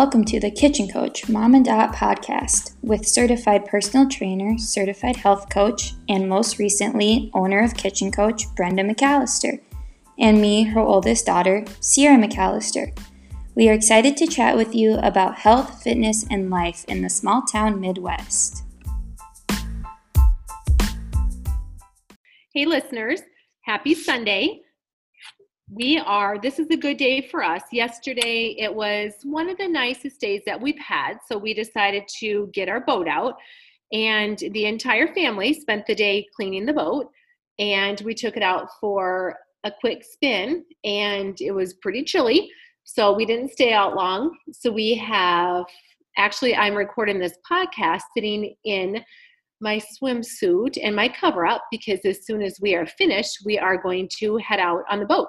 Welcome to the Kitchen Coach Mom and Dot podcast with certified personal trainer, certified health coach, and most recently, owner of Kitchen Coach, Brenda McAllister, and me, her oldest daughter, Sierra McAllister. We are excited to chat with you about health, fitness, and life in the small town Midwest. Hey, listeners, happy Sunday we are this is a good day for us. Yesterday it was one of the nicest days that we've had so we decided to get our boat out and the entire family spent the day cleaning the boat and we took it out for a quick spin and it was pretty chilly so we didn't stay out long. So we have actually i'm recording this podcast sitting in my swimsuit and my cover up because as soon as we are finished we are going to head out on the boat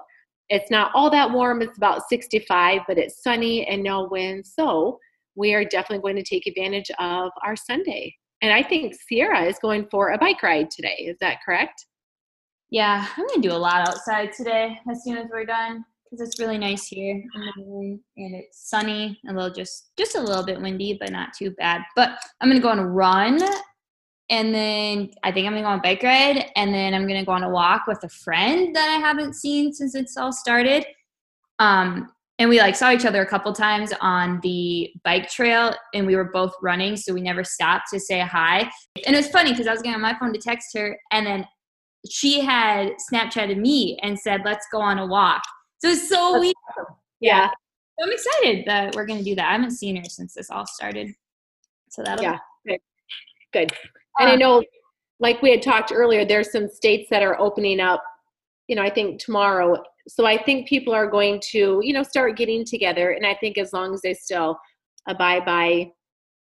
it's not all that warm, it's about 65, but it's sunny and no wind. So we are definitely going to take advantage of our Sunday. And I think Sierra is going for a bike ride today. Is that correct? Yeah, I'm going to do a lot outside today as soon as we're done because it's really nice here and it's sunny, a little just just a little bit windy, but not too bad. But I'm to go on a run and then I think I'm gonna go on a bike ride, and then I'm gonna go on a walk with a friend that I haven't seen since it's all started. Um, and we like saw each other a couple times on the bike trail, and we were both running, so we never stopped to say hi. And it was funny because I was getting on my phone to text her, and then she had Snapchatted me and said, "Let's go on a walk." So it's so weird. Yeah. So I'm excited that we're gonna do that. I haven't seen her since this all started, so that'll be. Good. Good. And I uh, know, like we had talked earlier, there's some states that are opening up, you know, I think tomorrow. So I think people are going to, you know, start getting together. And I think as long as they still abide by,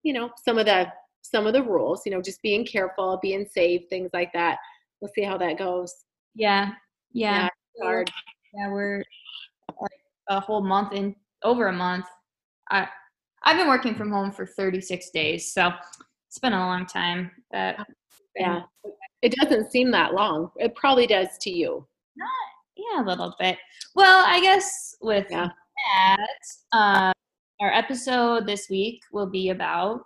you know, some of the some of the rules, you know, just being careful, being safe, things like that. We'll see how that goes. Yeah. Yeah. yeah hard. Yeah, we're like a whole month in over a month. I I've been working from home for 36 days. So it's been a long time. That yeah, it doesn't seem that long. It probably does to you. Not, yeah, a little bit. Well, I guess with yeah. that, uh, our episode this week will be about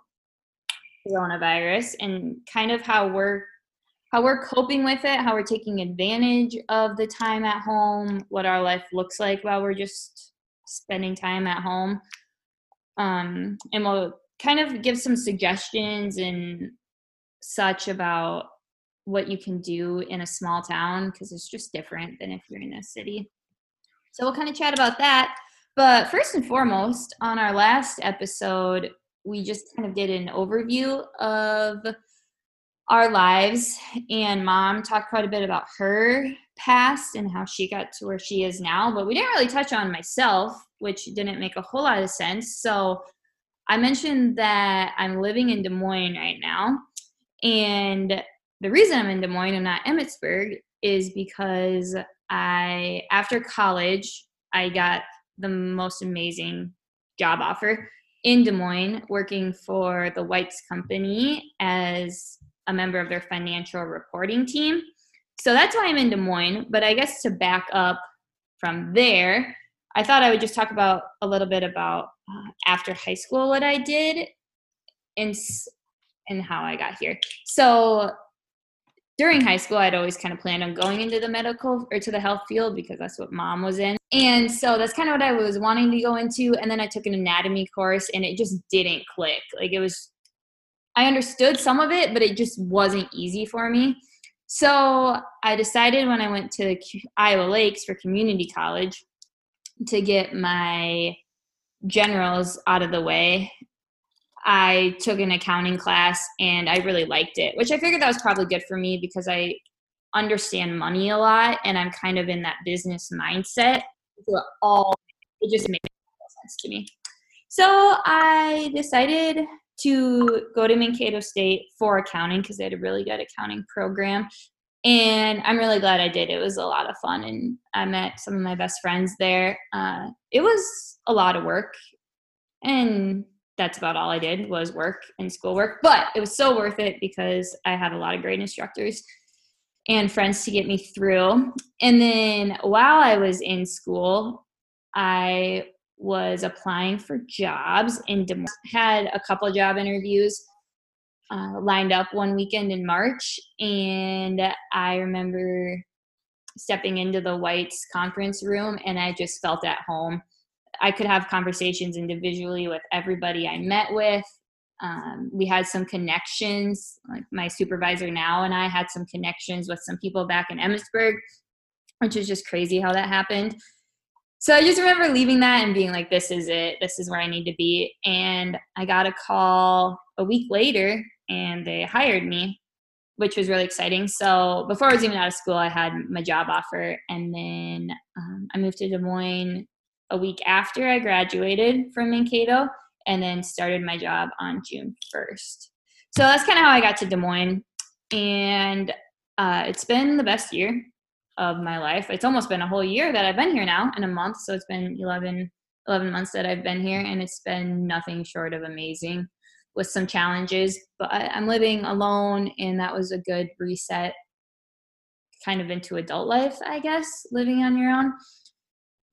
coronavirus and kind of how we're how we're coping with it, how we're taking advantage of the time at home, what our life looks like while we're just spending time at home. Um, and we'll kind of give some suggestions and such about what you can do in a small town because it's just different than if you're in a city. So we'll kind of chat about that. But first and foremost, on our last episode, we just kind of did an overview of our lives, and mom talked quite a bit about her past and how she got to where she is now. But we didn't really touch on myself, which didn't make a whole lot of sense. So I mentioned that I'm living in Des Moines right now. And the reason I'm in Des Moines and not Emmetsburg is because I, after college, I got the most amazing job offer in Des Moines working for the Weitz Company as a member of their financial reporting team. So that's why I'm in Des Moines. But I guess to back up from there, I thought I would just talk about a little bit about uh, after high school what I did and and how I got here. So during high school, I'd always kind of planned on going into the medical or to the health field because that's what mom was in. And so that's kind of what I was wanting to go into. And then I took an anatomy course and it just didn't click. Like it was, I understood some of it, but it just wasn't easy for me. So I decided when I went to Iowa Lakes for community college to get my generals out of the way, I took an accounting class and I really liked it, which I figured that was probably good for me because I understand money a lot and I'm kind of in that business mindset. So it all it just made sense to me. So I decided to go to Mankato State for accounting because they had a really good accounting program and I'm really glad I did. It was a lot of fun, and I met some of my best friends there. Uh, it was a lot of work, and that's about all I did was work and schoolwork. But it was so worth it because I had a lot of great instructors and friends to get me through. And then while I was in school, I was applying for jobs and had a couple job interviews uh, lined up one weekend in March. And I remember stepping into the Weitz conference room and I just felt at home. I could have conversations individually with everybody I met with. Um, we had some connections, like my supervisor now and I had some connections with some people back in Emmetsburg, which is just crazy how that happened. So I just remember leaving that and being like, this is it. This is where I need to be. And I got a call a week later and they hired me, which was really exciting. So before I was even out of school, I had my job offer. And then um, I moved to Des Moines a week after I graduated from Mankato and then started my job on June 1st. So that's kind of how I got to Des Moines. And uh, it's been the best year of my life. It's almost been a whole year that I've been here now in a month. So it's been 11, 11 months that I've been here, and it's been nothing short of amazing with some challenges. But I'm living alone, and that was a good reset kind of into adult life, I guess, living on your own.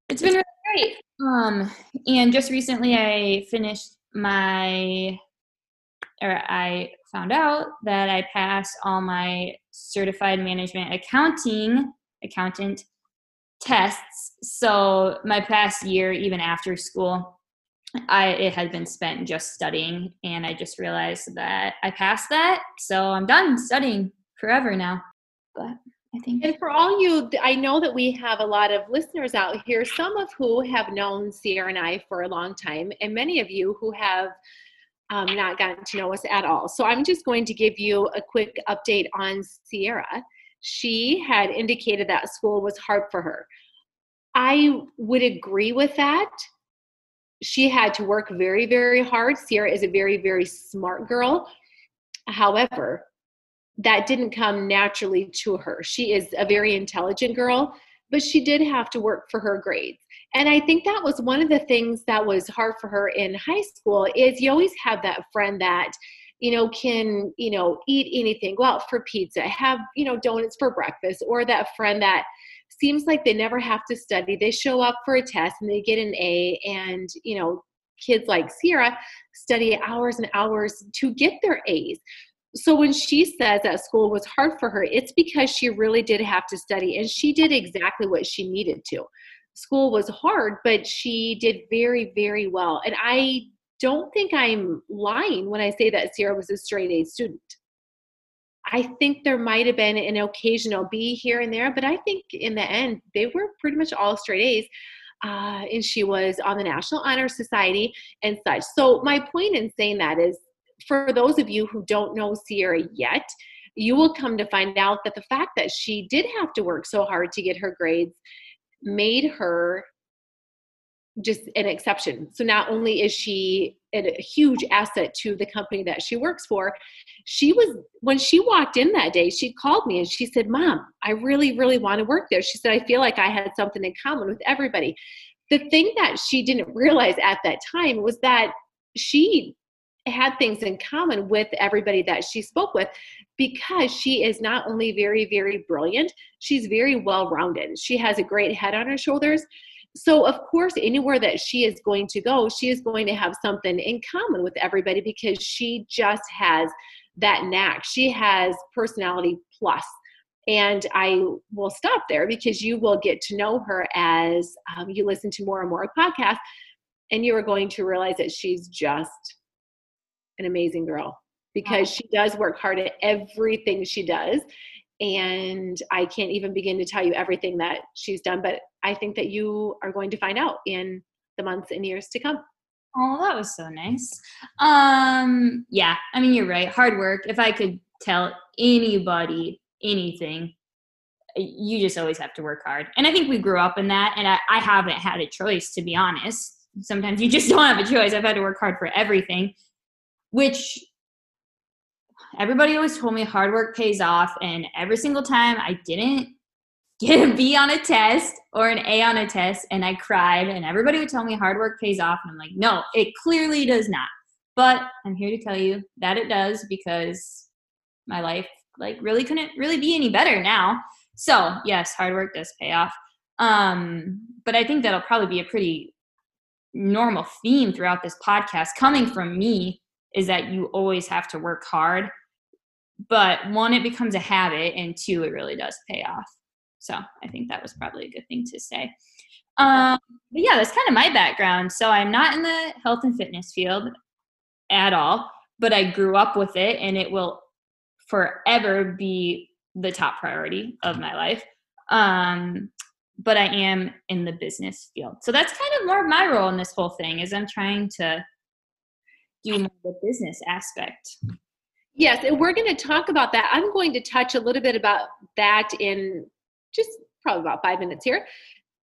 It's been really great. Um, and just recently I finished my, or I found out that I passed all my certified management accounting accountant tests. So my past year, even after school, I it had been spent just studying, and I just realized that I passed that. So I'm done studying forever now. But I think. And for all you, I know that we have a lot of listeners out here, some of who have known Sierra and I for a long time, and many of you who have um, not gotten to know us at all. So I'm just going to give you a quick update on Sierra she had indicated that school was hard for her. I would agree with that. She had to work very, very hard. Sierra is a very, very smart girl. However, that didn't come naturally to her. She is a very intelligent girl, but she did have to work for her grades. And I think that was one of the things that was hard for her in high school is you always have that friend that you know, can, you know, eat anything, go out for pizza, have, you know, donuts for breakfast, or that friend that seems like they never have to study. They show up for a test and they get an A, and, you know, kids like Sierra study hours and hours to get their A's. So when she says that school was hard for her, it's because she really did have to study and she did exactly what she needed to. School was hard, but she did very, very well. And I don't think I'm lying when I say that Sierra was a straight A student. I think there might have been an occasional B here and there, but I think in the end, they were pretty much all straight A's. Uh, and she was on the National Honor Society and such. So, my point in saying that is for those of you who don't know Sierra yet, you will come to find out that the fact that she did have to work so hard to get her grades made her just an exception. So not only is she a huge asset to the company that she works for, she was when she walked in that day, she called me and she said, "Mom, I really really want to work there." She said, "I feel like I had something in common with everybody." The thing that she didn't realize at that time was that she had things in common with everybody that she spoke with because she is not only very very brilliant, she's very well rounded. She has a great head on her shoulders so, of course, anywhere that she is going to go, she is going to have something in common with everybody because she just has that knack. She has personality plus. And I will stop there because you will get to know her as um, you listen to more and more podcasts, and you are going to realize that she's just an amazing girl because she does work hard at everything she does and I can't even begin to tell you everything that she's done, but I think that you are going to find out in the months and years to come. Oh, that was so nice. Um, yeah, I mean, you're right. Hard work. If I could tell anybody anything, you just always have to work hard. And I think we grew up in that, and I, I haven't had a choice, to be honest. Sometimes you just don't have a choice. I've had to work hard for everything, which everybody always told me hard work pays off. And every single time I didn't get a B on a test or an A on a test and I cried, and everybody would tell me hard work pays off. And I'm like, no, it clearly does not. But I'm here to tell you that it does because my life like really couldn't really be any better now. So yes, hard work does pay off. Um, but I think that'll probably be a pretty normal theme throughout this podcast coming from me is that you always have to work hard but one it becomes a habit and two it really does pay off so i think that was probably a good thing to say. Um, but yeah that's kind of my background. So i'm not in the health and fitness field at all but i grew up with it and it will forever be the top priority of my life. Um, but i am in the business field. So that's kind of more of my role in this whole thing is i'm trying to do more the business aspect. Yes, and we're going to talk about that. I'm going to touch a little bit about that in just probably about five minutes here.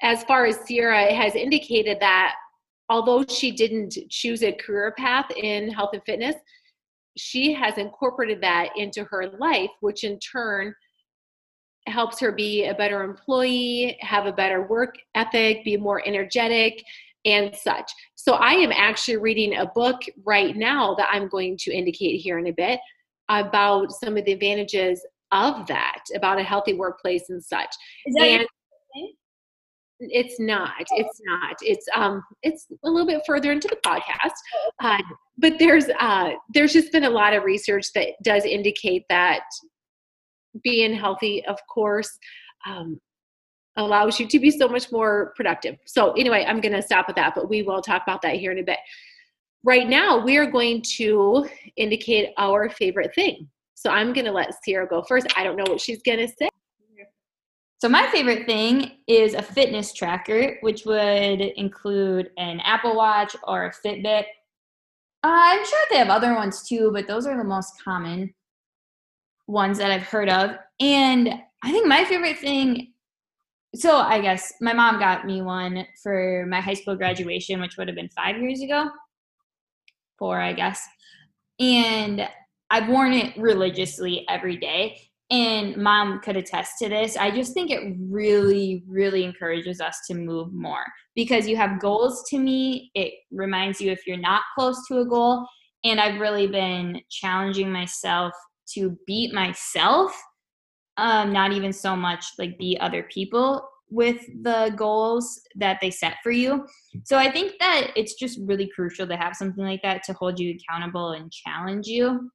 As far as Sierra has indicated that although she didn't choose a career path in health and fitness, she has incorporated that into her life, which in turn helps her be a better employee, have a better work ethic, be more energetic, and such. So I am actually reading a book right now that I'm going to indicate here in a bit about some of the advantages of that, about a healthy workplace and such. and it's not. It's not. It's um. It's a little bit further into the podcast, uh, but there's uh there's just been a lot of research that does indicate that being healthy, of course, um, allows you to be so much more productive. So anyway, I'm going to stop with that, but we will talk about that here in a bit right now we are going to indicate our favorite thing. So I'm going to let Sierra go first. I don't know what she's going to say. So my favorite thing is a fitness tracker, which would include an Apple Watch or a Fitbit. Uh, I'm sure they have other ones too, but those are the most common ones that I've heard of. And I think my favorite thing so I guess my mom got me one for my high school graduation, which would have been five years ago four, I guess. And I've worn it religiously every day. And mom could attest to this. I just think it really, really encourages us to move more because you have goals to meet. It reminds you if you're not close to a goal. And I've really been challenging myself to beat myself, um, not even so much like beat other people with the goals that they set for you. So I think that it's just really crucial to have something like that to hold you accountable and challenge you.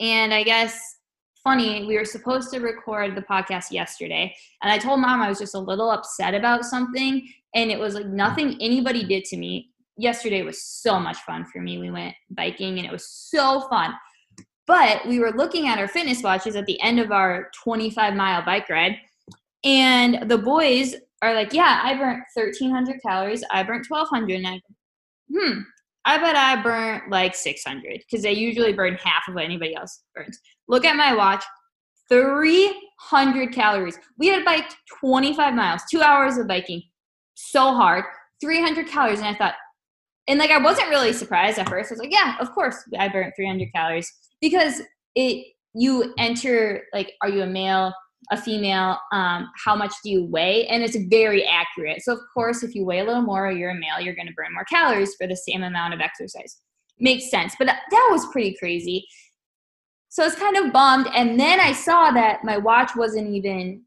And I guess funny, we were supposed to record the podcast yesterday, and I told mom I was just a little upset about something, and it was like nothing anybody did to me. Yesterday was so much fun for me. We went biking and it was so fun. But we were looking at our fitness watches at the end of our 25 mile bike ride and the boys are like, yeah, I burnt 1,300 calories. I burnt 1,200. And I, hmm, I bet I burnt like 600 because they usually burn half of what anybody else burns. Look at my watch 300 calories. We had biked 25 miles, two hours of biking, so hard, 300 calories. And I thought, and like I wasn't really surprised at first. I was like, yeah, of course I burnt 300 calories because it, you enter like, are you a male? A female um, how much do you weigh? And it's very accurate. So of course if you weigh a little more or you're a male you're going to burn more calories for the same amount of exercise. Makes sense but that was pretty crazy. So I was kind of bummed and then i saw that my watch wasn't even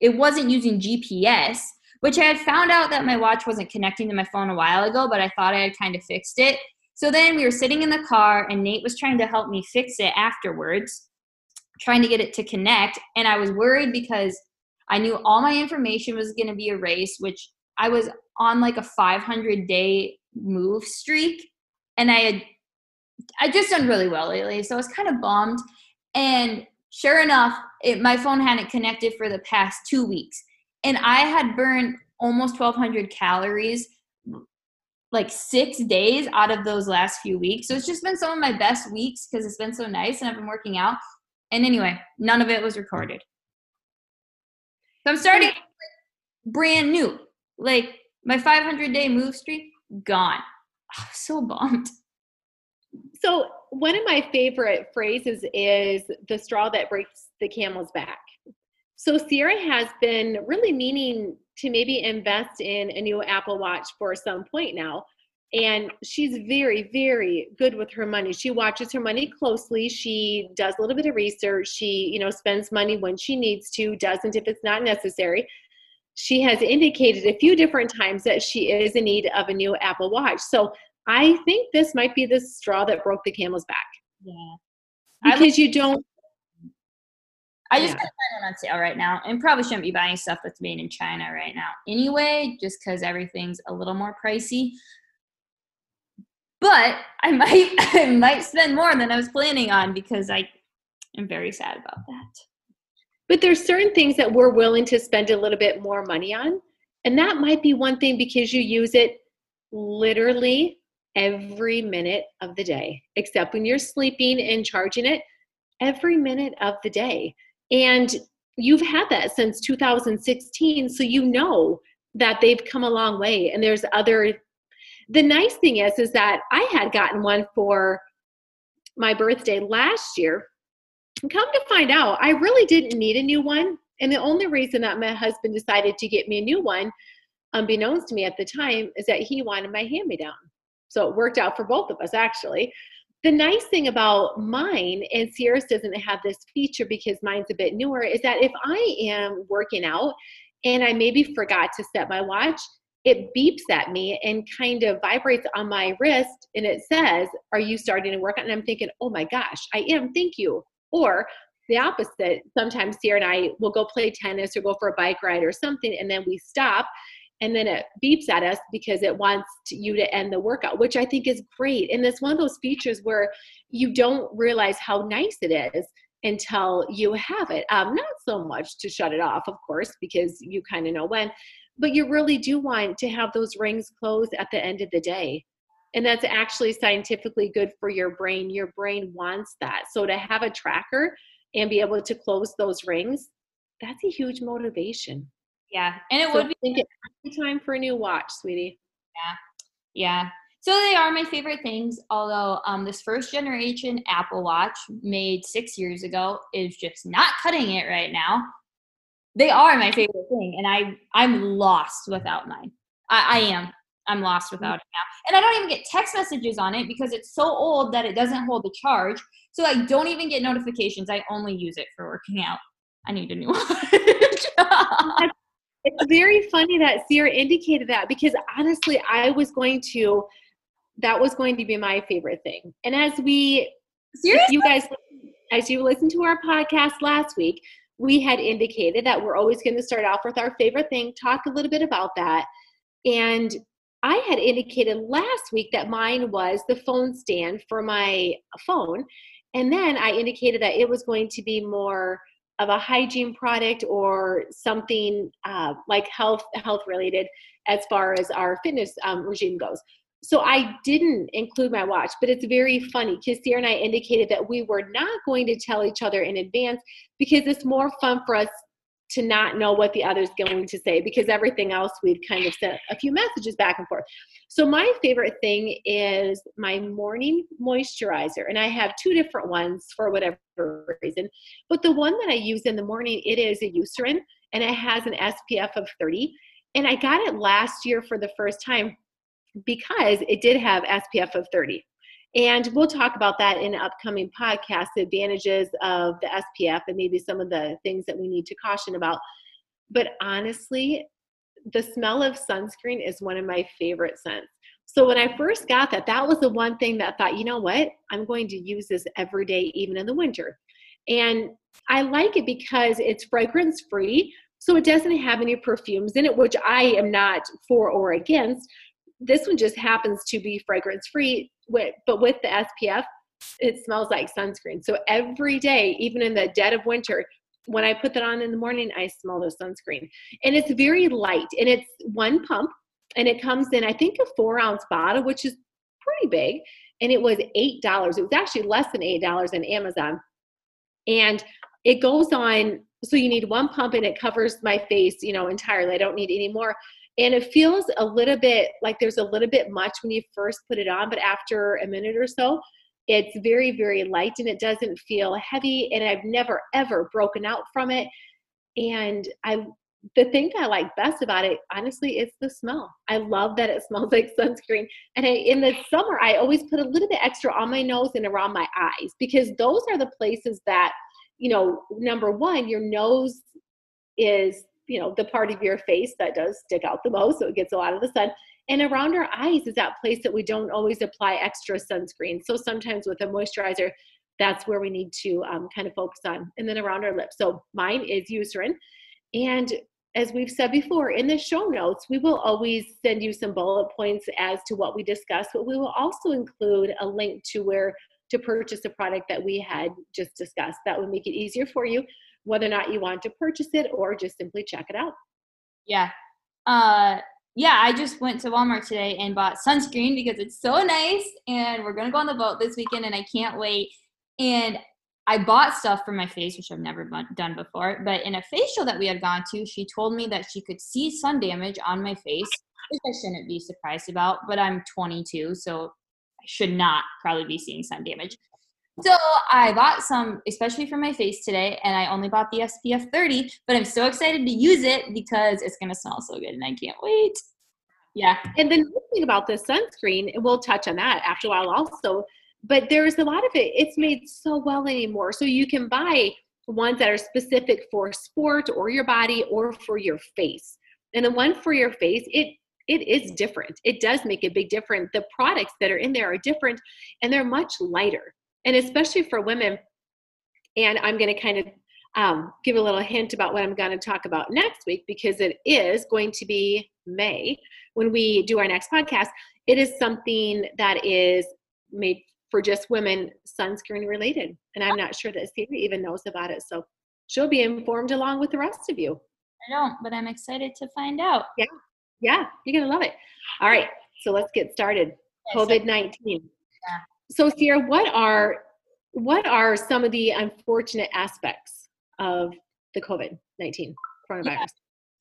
it wasn't using gps which i had found out that my watch wasn't connecting to my phone a while ago but i thought i had kind of fixed it. So then we were sitting in the car and nate was trying to help me fix it afterwards trying to get it to connect. And I was worried because I knew all my information was going to be erased, which I was on like a 500 day move streak. And I had, I just done really well lately. So I was kind of bummed. And sure enough, it, my phone hadn't connected for the past two weeks. And I had burned almost 1,200 calories like six days out of those last few weeks. So it's just been some of my best weeks because it's been so nice and I've been working out. And anyway, none of it was recorded. So I'm starting brand new. Like my 500 day move streak, gone. I'm so bummed. So, one of my favorite phrases is the straw that breaks the camel's back. So, Sierra has been really meaning to maybe invest in a new Apple Watch for some point now and she's very very good with her money she watches her money closely she does a little bit of research she you know spends money when she needs to doesn't if it's not necessary she has indicated a few different times that she is in need of a new Apple Watch. So I think this might be the straw that broke the camel's back. Yeah. Because you don't. I just yeah. got one on sale right now, and probably shouldn't be buying stuff that's made in China right now anyway, just because everything's a little more pricey. But I might, I might spend more than I was planning on because I am very sad about that. But there's certain things that we're willing to spend a little bit more money on, and that might be one thing because you use it literally every minute of the day, except when you're sleeping and charging it every minute of the day. And you've had that since 2016, so you know that they've come a long way. And there's other. The nice thing is, is that I had gotten one for my birthday last year. Come to find out, I really didn't need a new one. And the only reason that my husband decided to get me a new one, unbeknownst to me at the time, is that he wanted my hand me down. So it worked out for both of us, actually. The nice thing about mine, and Sierra's doesn't have this feature because mine's a bit newer, is that if I am working out and I maybe forgot to set my watch, it beeps at me and kind of vibrates on my wrist and it says, Are you starting to work out? And I'm thinking, Oh my gosh, I am, thank you. Or the opposite, sometimes Sierra and I will go play tennis or go for a bike ride or something, and then we stop and then it beeps at us because it wants to, you to end the workout, which I think is great. And it's one of those features where you don't realize how nice it is until you have it. Um, not so much to shut it off, of course, because you kind of know when, but you really do want to have those rings closed at the end of the day. And that's actually scientifically good for your brain. Your brain wants that. So to have a tracker and be able to close those rings, that's a huge motivation. Yeah, and it so would be think it time for a new watch, sweetie. Yeah, yeah. So they are my favorite things. Although um, this first generation Apple Watch made six years ago is just not cutting it right now. They are my favorite thing, and I I'm lost without mine. I, I am. I'm lost mm. without it now. And I don't even get text messages on it because it's so old that it doesn't hold the charge. So I don't even get notifications. I only use it for working out. I need a new one. it's very funny that Sierra indicated that because honestly, I was going to, that was going to be my favorite thing. And as we, Seriously? you guys, as you listened to our podcast last week, we had indicated that we're always going to start off with our favorite thing, talk a little bit about that. And I had indicated last week that mine was the phone stand for my phone. And then I indicated that it was going to be more of a hygiene product or something uh, like health health related as far as our fitness um, regime goes. So I didn't include my watch, but it's very funny because Sierra and I indicated that we were not going to tell each other in advance because it's more fun for us to not know what the other's going to say because everything else we'd kind of sent a few messages back and forth. So my favorite thing is my morning moisturizer and I have two different ones for whatever reason. But the one that I use in the morning it is a Eucerin and it has an SPF of 30 and I got it last year for the first time because it did have SPF of 30. And we'll talk about that in upcoming podcast the advantages of the SPF and maybe some of the things that we need to caution about. But honestly, the smell of sunscreen is one of my favorite scents. So when I first got that, that was the one thing that I thought, you know what? I'm going to use this every day, even in the winter. And I like it because it's fragrance free. So it doesn't have any perfumes in it, which I am not for or against. This one just happens to be fragrance free but with the SPF, it smells like sunscreen. So every day, even in the dead of winter, when I put that on in the morning, I smell the sunscreen. And it's very light and it's one pump and it comes in, I think, a four ounce bottle, which is pretty big. And it was $8. It was actually less than $8 on Amazon. And it goes on, so you need one pump and it covers my face, you know, entirely. I don't need any more and it feels a little bit like there's a little bit much when you first put it on but after a minute or so it's very very light and it doesn't feel heavy and i've never ever broken out from it. And i the thing i like best about it honestly is the smell. I love that it smells like sunscreen. And I, in the summer i always put a little bit extra on my nose and around my eyes because those are the places that you know number one your nose is you know, the part of your face that does stick out the most, so it gets a lot of the sun. And around our eyes is that place that we don't always apply extra sunscreen. So sometimes with a moisturizer, that's where we need to um, kind of focus on. And then around our lips. So mine is Eucerin. And as we've said before, in the show notes, we will always send you some bullet points as to what we discussed, but we will also include a link to where to purchase a product that we had just discussed. That would make it easier for you, whether or not you want to purchase it or just simply check it out. Yeah. Uh, yeah, I just went to Walmart today and bought sunscreen because it's so nice. And we're going to go on the boat this weekend and I can't wait. And I bought stuff for my face, which I've never done before. But in a facial that we had gone to, she told me that she could see sun damage on my face, which I shouldn't be surprised about. But I'm 22, so I should not probably be seeing sun damage. So I bought some, especially for my face today, and I only bought the SPF 30. But I'm so excited to use it because it's gonna smell so good, and I can't wait. Yeah. And the thing about this sunscreen, and we'll touch on that after a while also but there's a lot of it it's made so well anymore so you can buy ones that are specific for sport or your body or for your face and the one for your face it it is different it does make a big difference the products that are in there are different and they're much lighter and especially for women and i'm going to kind of um, give a little hint about what i'm going to talk about next week because it is going to be may when we do our next podcast it is something that is made for just women sunscreen related. And I'm not sure that Siri even knows about it. So she'll be informed along with the rest of you. I don't, but I'm excited to find out. Yeah. Yeah. You're going to love it. All right. So let's get started. COVID 19. Yeah. So, Sierra, what are what are some of the unfortunate aspects of the COVID 19 coronavirus? Yeah.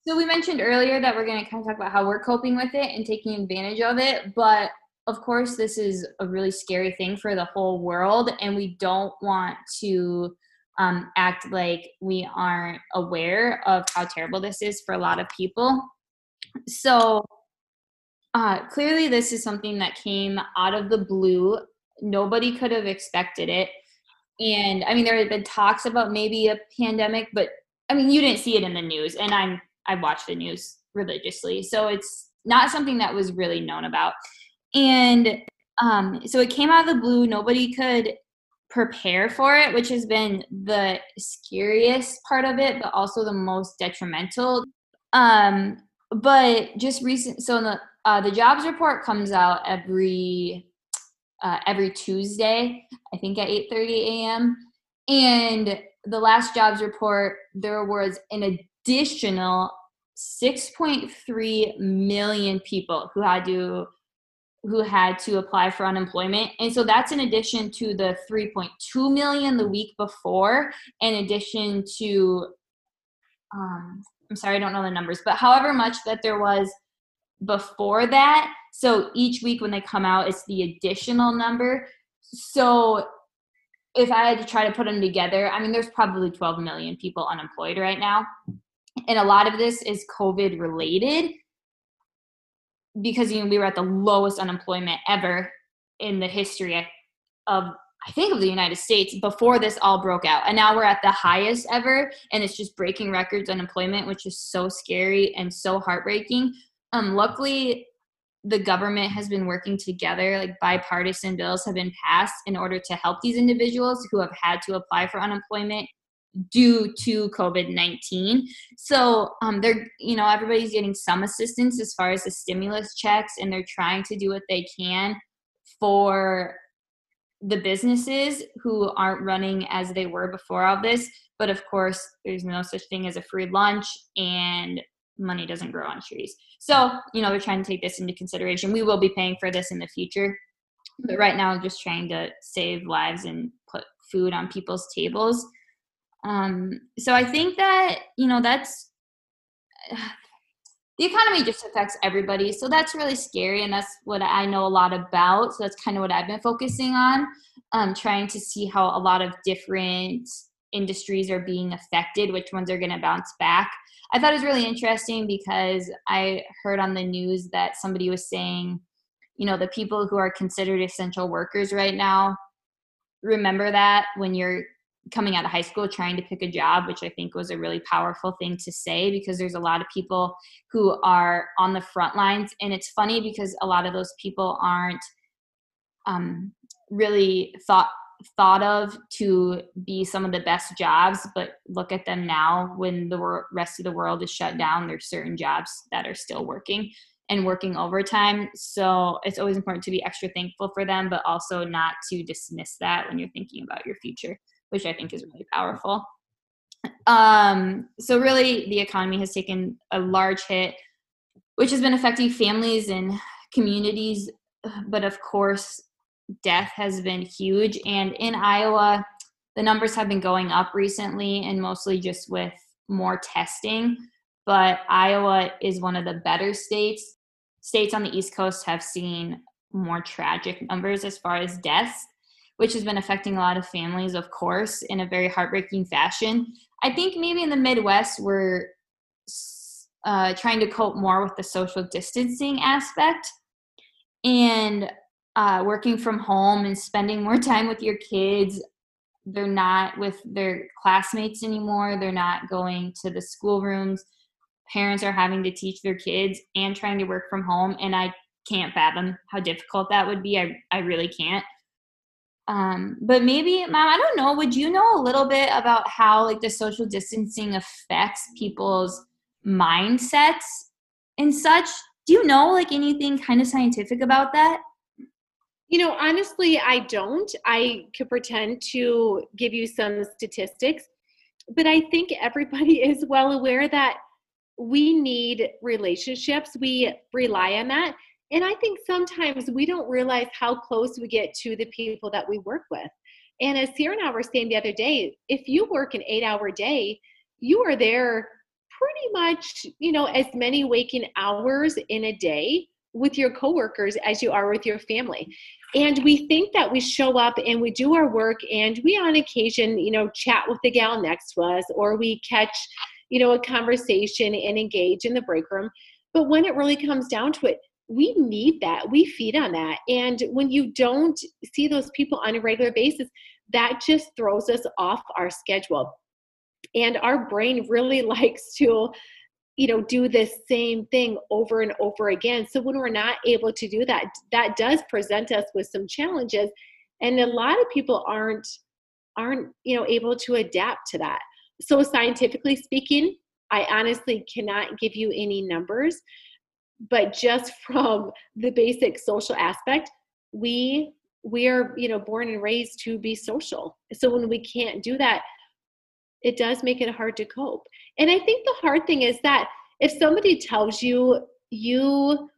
So, we mentioned earlier that we're going to kind of talk about how we're coping with it and taking advantage of it. But of course, this is a really scary thing for the whole world, and we don't want to um, act like we aren't aware of how terrible this is for a lot of people. So, uh, clearly, this is something that came out of the blue. Nobody could have expected it. And I mean, there had been talks about maybe a pandemic, but I mean, you didn't see it in the news, and I'm I watch the news religiously, so it's not something that was really known about. And um, so it came out of the blue. Nobody could prepare for it, which has been the scariest part of it, but also the most detrimental. Um, but just recent, so the uh, the jobs report comes out every uh, every Tuesday, I think at 8:30 a.m. And the last jobs report, there was an additional 6.3 million people who had to who had to apply for unemployment. And so that's in addition to the 3.2 million the week before, in addition to, um, I'm sorry, I don't know the numbers, but however much that there was before that. So each week when they come out, it's the additional number. So if I had to try to put them together, I mean, there's probably 12 million people unemployed right now. And a lot of this is COVID related because you know we were at the lowest unemployment ever in the history of I think of the United States before this all broke out. And now we're at the highest ever and it's just breaking records unemployment, which is so scary and so heartbreaking. Um luckily the government has been working together like bipartisan bills have been passed in order to help these individuals who have had to apply for unemployment due to COVID 19. So um, they're, you know, everybody's getting some assistance as far as the stimulus checks, and they're trying to do what they can for the businesses who aren't running as they were before all this. But of course, there's no such thing as a free lunch, and money doesn't grow on trees. So, you know, they're trying to take this into consideration. We will be paying for this in the future. But right now, I'm just trying to save lives and put food on people's tables um, so I think that, you know, that's the economy just affects everybody. So that's really scary. And that's what I know a lot about. So that's kind of what I've been focusing on, um, trying to see how a lot of different industries are being affected, which ones are going to bounce back. I thought it was really interesting because I heard on the news that somebody was saying, you know, the people who are considered essential workers right now, remember that when you're coming out of high school trying to pick a job, which I think was a really powerful thing to say because there's a lot of people who are on the front lines. And it's funny because a lot of those people aren't um, really thought thought of to be some of the best jobs but look at them now when the rest of the world is shut down there's certain jobs that are still working and working overtime so it's always important to be extra thankful for them but also not to dismiss that when you're thinking about your future which I think is really powerful. Um, so really, the economy has taken a large hit, which has been affecting families and communities. But of course, death has been huge. And in Iowa, the numbers have been going up recently, and mostly just with more testing. But Iowa is one of the better states. States on the East Coast have seen more tragic numbers as far as deaths which has been affecting a lot of families, of course, in a very heartbreaking fashion. I think maybe in the Midwest, we're uh, trying to cope more with the social distancing aspect and uh, working from home and spending more time with your kids. They're not with their classmates anymore, they're not going to the schoolrooms. Parents are having to teach their kids and trying to work from home. And I can't fathom how difficult that would be. I, I really can't. Um, but maybe, mom, I don't know. Would you know a little bit about how like the social distancing affects people's mindsets and such? Do you know like anything kind of scientific about that? You know, honestly, I don't. I could pretend to give you some statistics, but I think everybody is well aware that we need relationships. We rely on that. And I think sometimes we don't realize how close we get to the people that we work with. And as Sierra and I were saying the other day, if you work an eight hour day, you are there pretty much, you know, as many waking hours in a day with your coworkers as you are with your family. And we think that we show up and we do our work and we on occasion, you know, chat with the gal next to us or we catch, you know, a conversation and engage in the break room. But when it really comes down to it, we need that. We feed on that. And when you don't see those people on a regular basis, that just throws us off our schedule. And our brain really likes to, you know, do the same thing over and over again. So when we're not able to do that, that does present us with some challenges. And a lot of people aren't aren't, you know, able to adapt to that. So scientifically speaking, I honestly cannot give you any numbers but just from the basic social aspect we we are you know born and raised to be social so when we can't do that it does make it hard to cope and i think the hard thing is that if somebody tells you you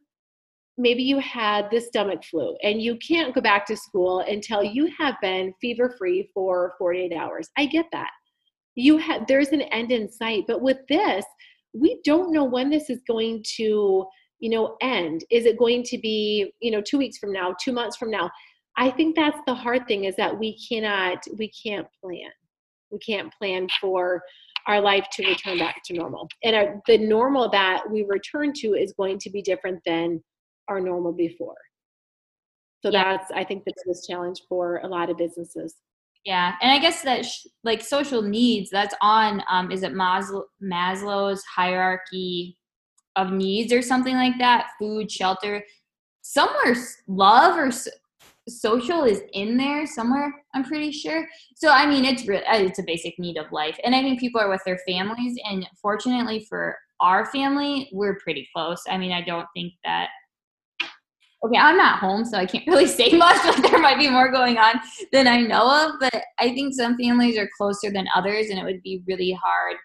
maybe you had the stomach flu and you can't go back to school until you have been fever free for 48 hours i get that. You have there's an end in sight but with this we don't know when this is going to you know end. Is it going to be you know two weeks from now two months from now? I think that's the hard thing is that we cannot we can't plan. We can't plan for our life to return back to normal. And our, the normal that we return to is going to be different than our normal before. So yeah. that's i think the biggest challenge for a lot of businesses. Yeah and i guess that sh- like social needs that's on um, is it Maslow, maslow's hierarchy of needs or something like that? Food shelter somewhere love or social is in there somewhere i'm pretty sure. So i mean it's really uh, it's a basic need of life. And i think people are with their families and fortunately for our family we're pretty close. I mean i don't think that okay i'm not home so i can't really say much but there might be more going on than i know of but i think some families are closer than others and it would be really hard.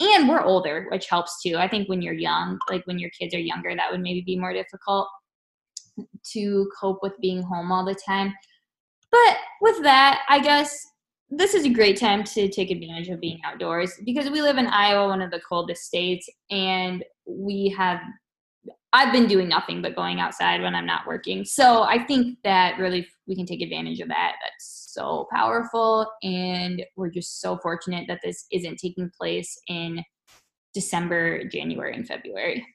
And we're older which helps too. I think when you're young like when your kids are younger that would maybe be more difficult to cope with being home all the time but with that i guess this is a great time to take advantage of being outdoors because we live in iowa one of the coldest states and we have I've been doing nothing but going outside when I'm not working. So I think that really we can take advantage of that. That's so powerful. And we're just so fortunate that this isn't taking place in December, January, and February.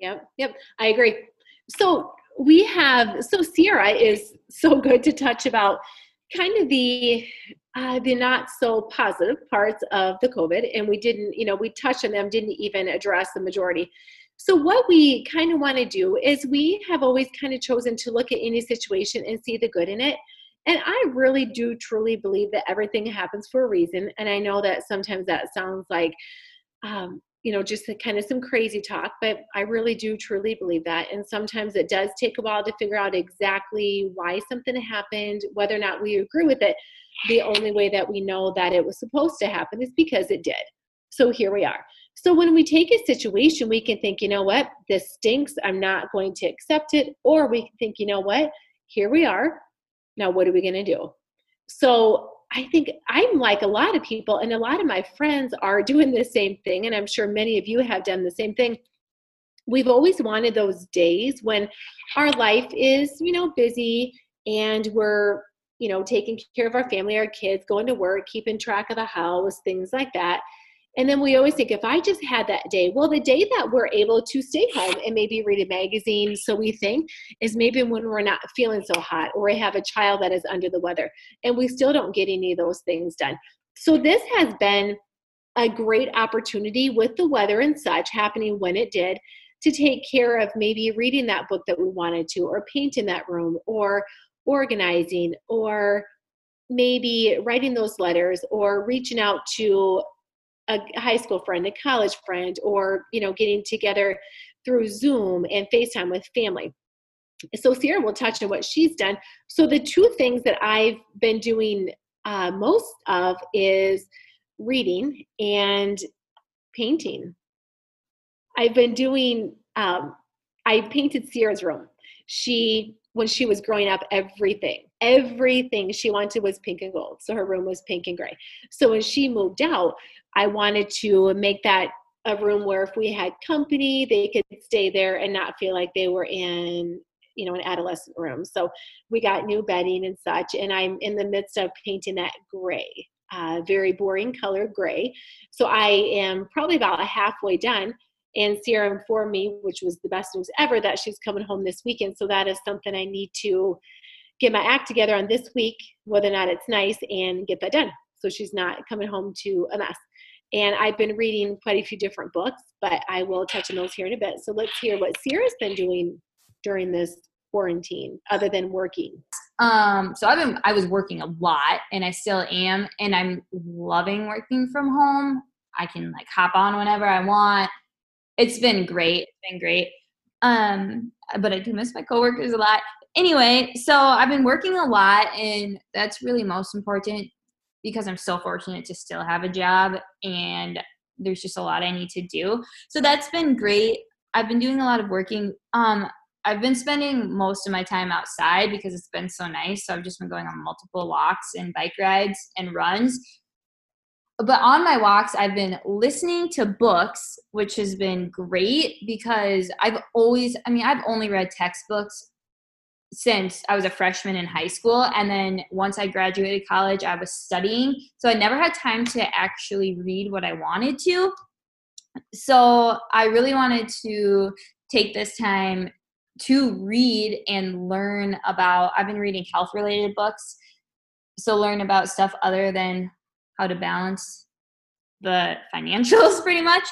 Yep, yep, I agree. So we have, so Sierra is so good to touch about kind of the uh, the not so positive parts of the COVID, and we didn't, you know, we touched on them, didn't even address the majority. So, what we kind of want to do is we have always kind of chosen to look at any situation and see the good in it. And I really do truly believe that everything happens for a reason. And I know that sometimes that sounds like, um, you know, just kind of some crazy talk, but I really do truly believe that. And sometimes it does take a while to figure out exactly why something happened, whether or not we agree with it. The only way that we know that it was supposed to happen is because it did. So here we are. So when we take a situation, we can think, you know what, this stinks. I'm not going to accept it. Or we can think, you know what, here we are. Now, what are we going to do? So I think I'm like a lot of people, and a lot of my friends are doing the same thing. And I'm sure many of you have done the same thing. We've always wanted those days when our life is, you know, busy and we're, you know, taking care of our family, our kids, going to work, keeping track of the house, things like that. And then we always think if I just had that day, well, the day that we're able to stay home and maybe read a magazine, so we think, is maybe when we're not feeling so hot or we have a child that is under the weather and we still don't get any of those things done. So this has been a great opportunity with the weather and such happening when it did to take care of maybe reading that book that we wanted to or painting that room or organizing or maybe writing those letters or reaching out to a high school friend, a college friend, or you know, getting together through Zoom and FaceTime with family. So Sierra will touch on what she's done. So the two things that I've been doing uh, most of is reading and painting. I've been doing. Um, I painted Sierra's room. She when she was growing up everything everything she wanted was pink and gold. So her room was pink and gray. So when she moved out i wanted to make that a room where if we had company they could stay there and not feel like they were in you know an adolescent room. So we got new bedding and such and i'm in the midst of painting that gray uh, very boring color gray. So i am probably about halfway done and Sierra informed me, which was the best news ever, that she's coming home this weekend. So that is something I need to get my act together on this week, whether or not it's nice, and get that done. So she's not coming home to a mess. And I've been reading quite a few different books, but I will touch on those here in a bit. So let's hear what Sierra's been doing during this quarantine, other than working. Um, so I've been I was working a lot and I still am, and I'm loving working from home. I can like hop on whenever I want it's been great. It's been great. Um, but I do miss my coworkers a lot. Anyway, so I've been working a lot, and that's really most important because I'm so fortunate to still have a job, and there's just a lot I need to do. So that's been great. I've been doing a lot of working. Um, I've been spending most of my time outside because it's been so nice. So I've just been going on multiple walks and bike rides and runs but on my walks i've been listening to books which has been great because i've always i mean i've only read textbooks since i was a freshman in high school and then once i graduated college i was studying. So i never had time to actually read what i wanted to. So i really wanted to take this time to read and learn about i've been reading health related books. So learn about stuff other than how to balance the financials pretty much.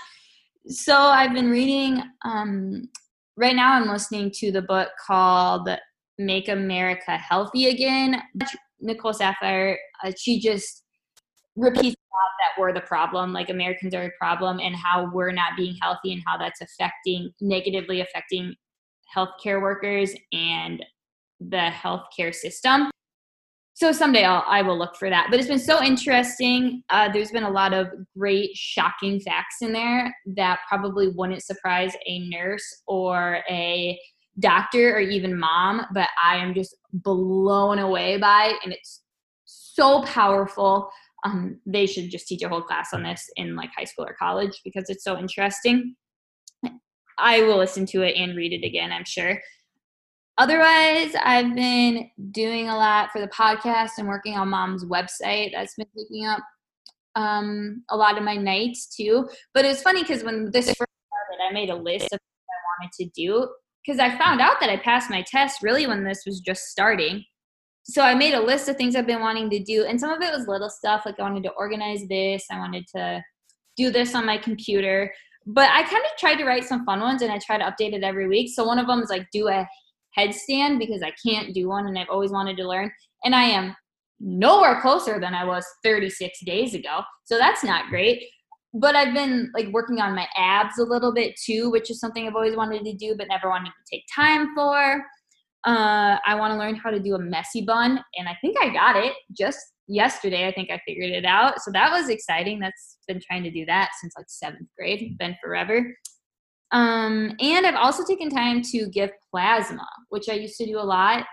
So I've been reading, um, right now I'm listening to the book called Make America Healthy Again. Nicole Saphier, uh, she just repeats that we're the problem, like Americans are the problem, and how we're not being healthy and how that's affecting, negatively affecting healthcare workers and the healthcare system so someday I'll, I will look for that. But it's been so interesting. Uh, there's been a lot of great, shocking facts in there that probably wouldn't surprise a nurse or a doctor or even mom, but I am just blown away by it, and it's so powerful. Um, they should just teach a whole class on this in like high school or college because it's so interesting. I will listen to it and read it again, I'm sure. Otherwise, I've been doing a lot for the podcast and working on mom's website. That's been taking up um, a lot of my nights too. But it was funny because when this first started, I made a list of things I wanted to do because I found out that I passed my test really when this was just starting. so I made a list of things I've been wanting to do, and some of it was little stuff like I wanted to organize this, I wanted to do this on my computer. But I kind of tried to write some fun ones, and I try to update it every week. So one of them is like do a headstand because I can't do one, and I've always wanted to learn. And I am nowhere closer than I was 36 days ago. So that's not great. But I've been like working on my abs a little bit too, which is something I've always wanted to do but never wanted to take time for. Uh, I want to learn how to do a messy bun, and I think I got it just yesterday. I think I figured it out, so that was exciting. That's been trying to do that since like seventh grade, been forever. Um, and I've also taken time to give plasma, which I used to do a lot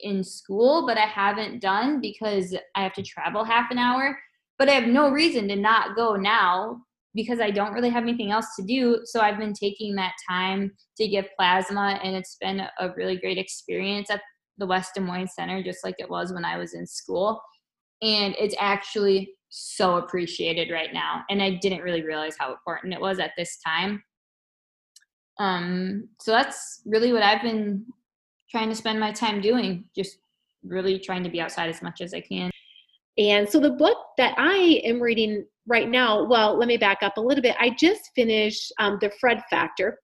in school, but I haven't done because I have to travel half an hour. But I have no reason to not go now because I don't really have anything else to do. So I've been taking that time to give plasma, and it's been a really great experience at the West Des Moines Center, just like it was when I was in school. And it's actually so appreciated right now. And I didn't really realize how important it was at this time. Um, so that's really what I've been trying to spend my time doing, just really trying to be outside as much as I can. And so the book that I am reading right now, well, let me back up a little bit. I just finished um, The Fred Factor.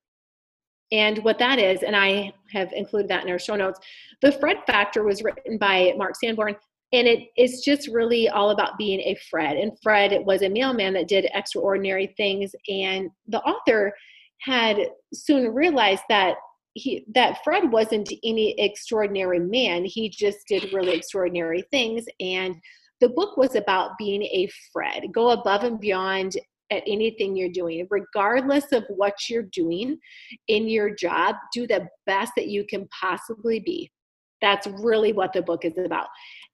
And what that is, and I have included that in our show notes, The Fred Factor was written by Mark Sanborn. And it is just really all about being a Fred. And Fred was a mailman that did extraordinary things. And the author had soon realized that he that Fred wasn't any extraordinary man. He just did really extraordinary things. And the book was about being a Fred. Go above and beyond at anything you're doing, regardless of what you're doing in your job, do the best that you can possibly be. That's really what the book is about.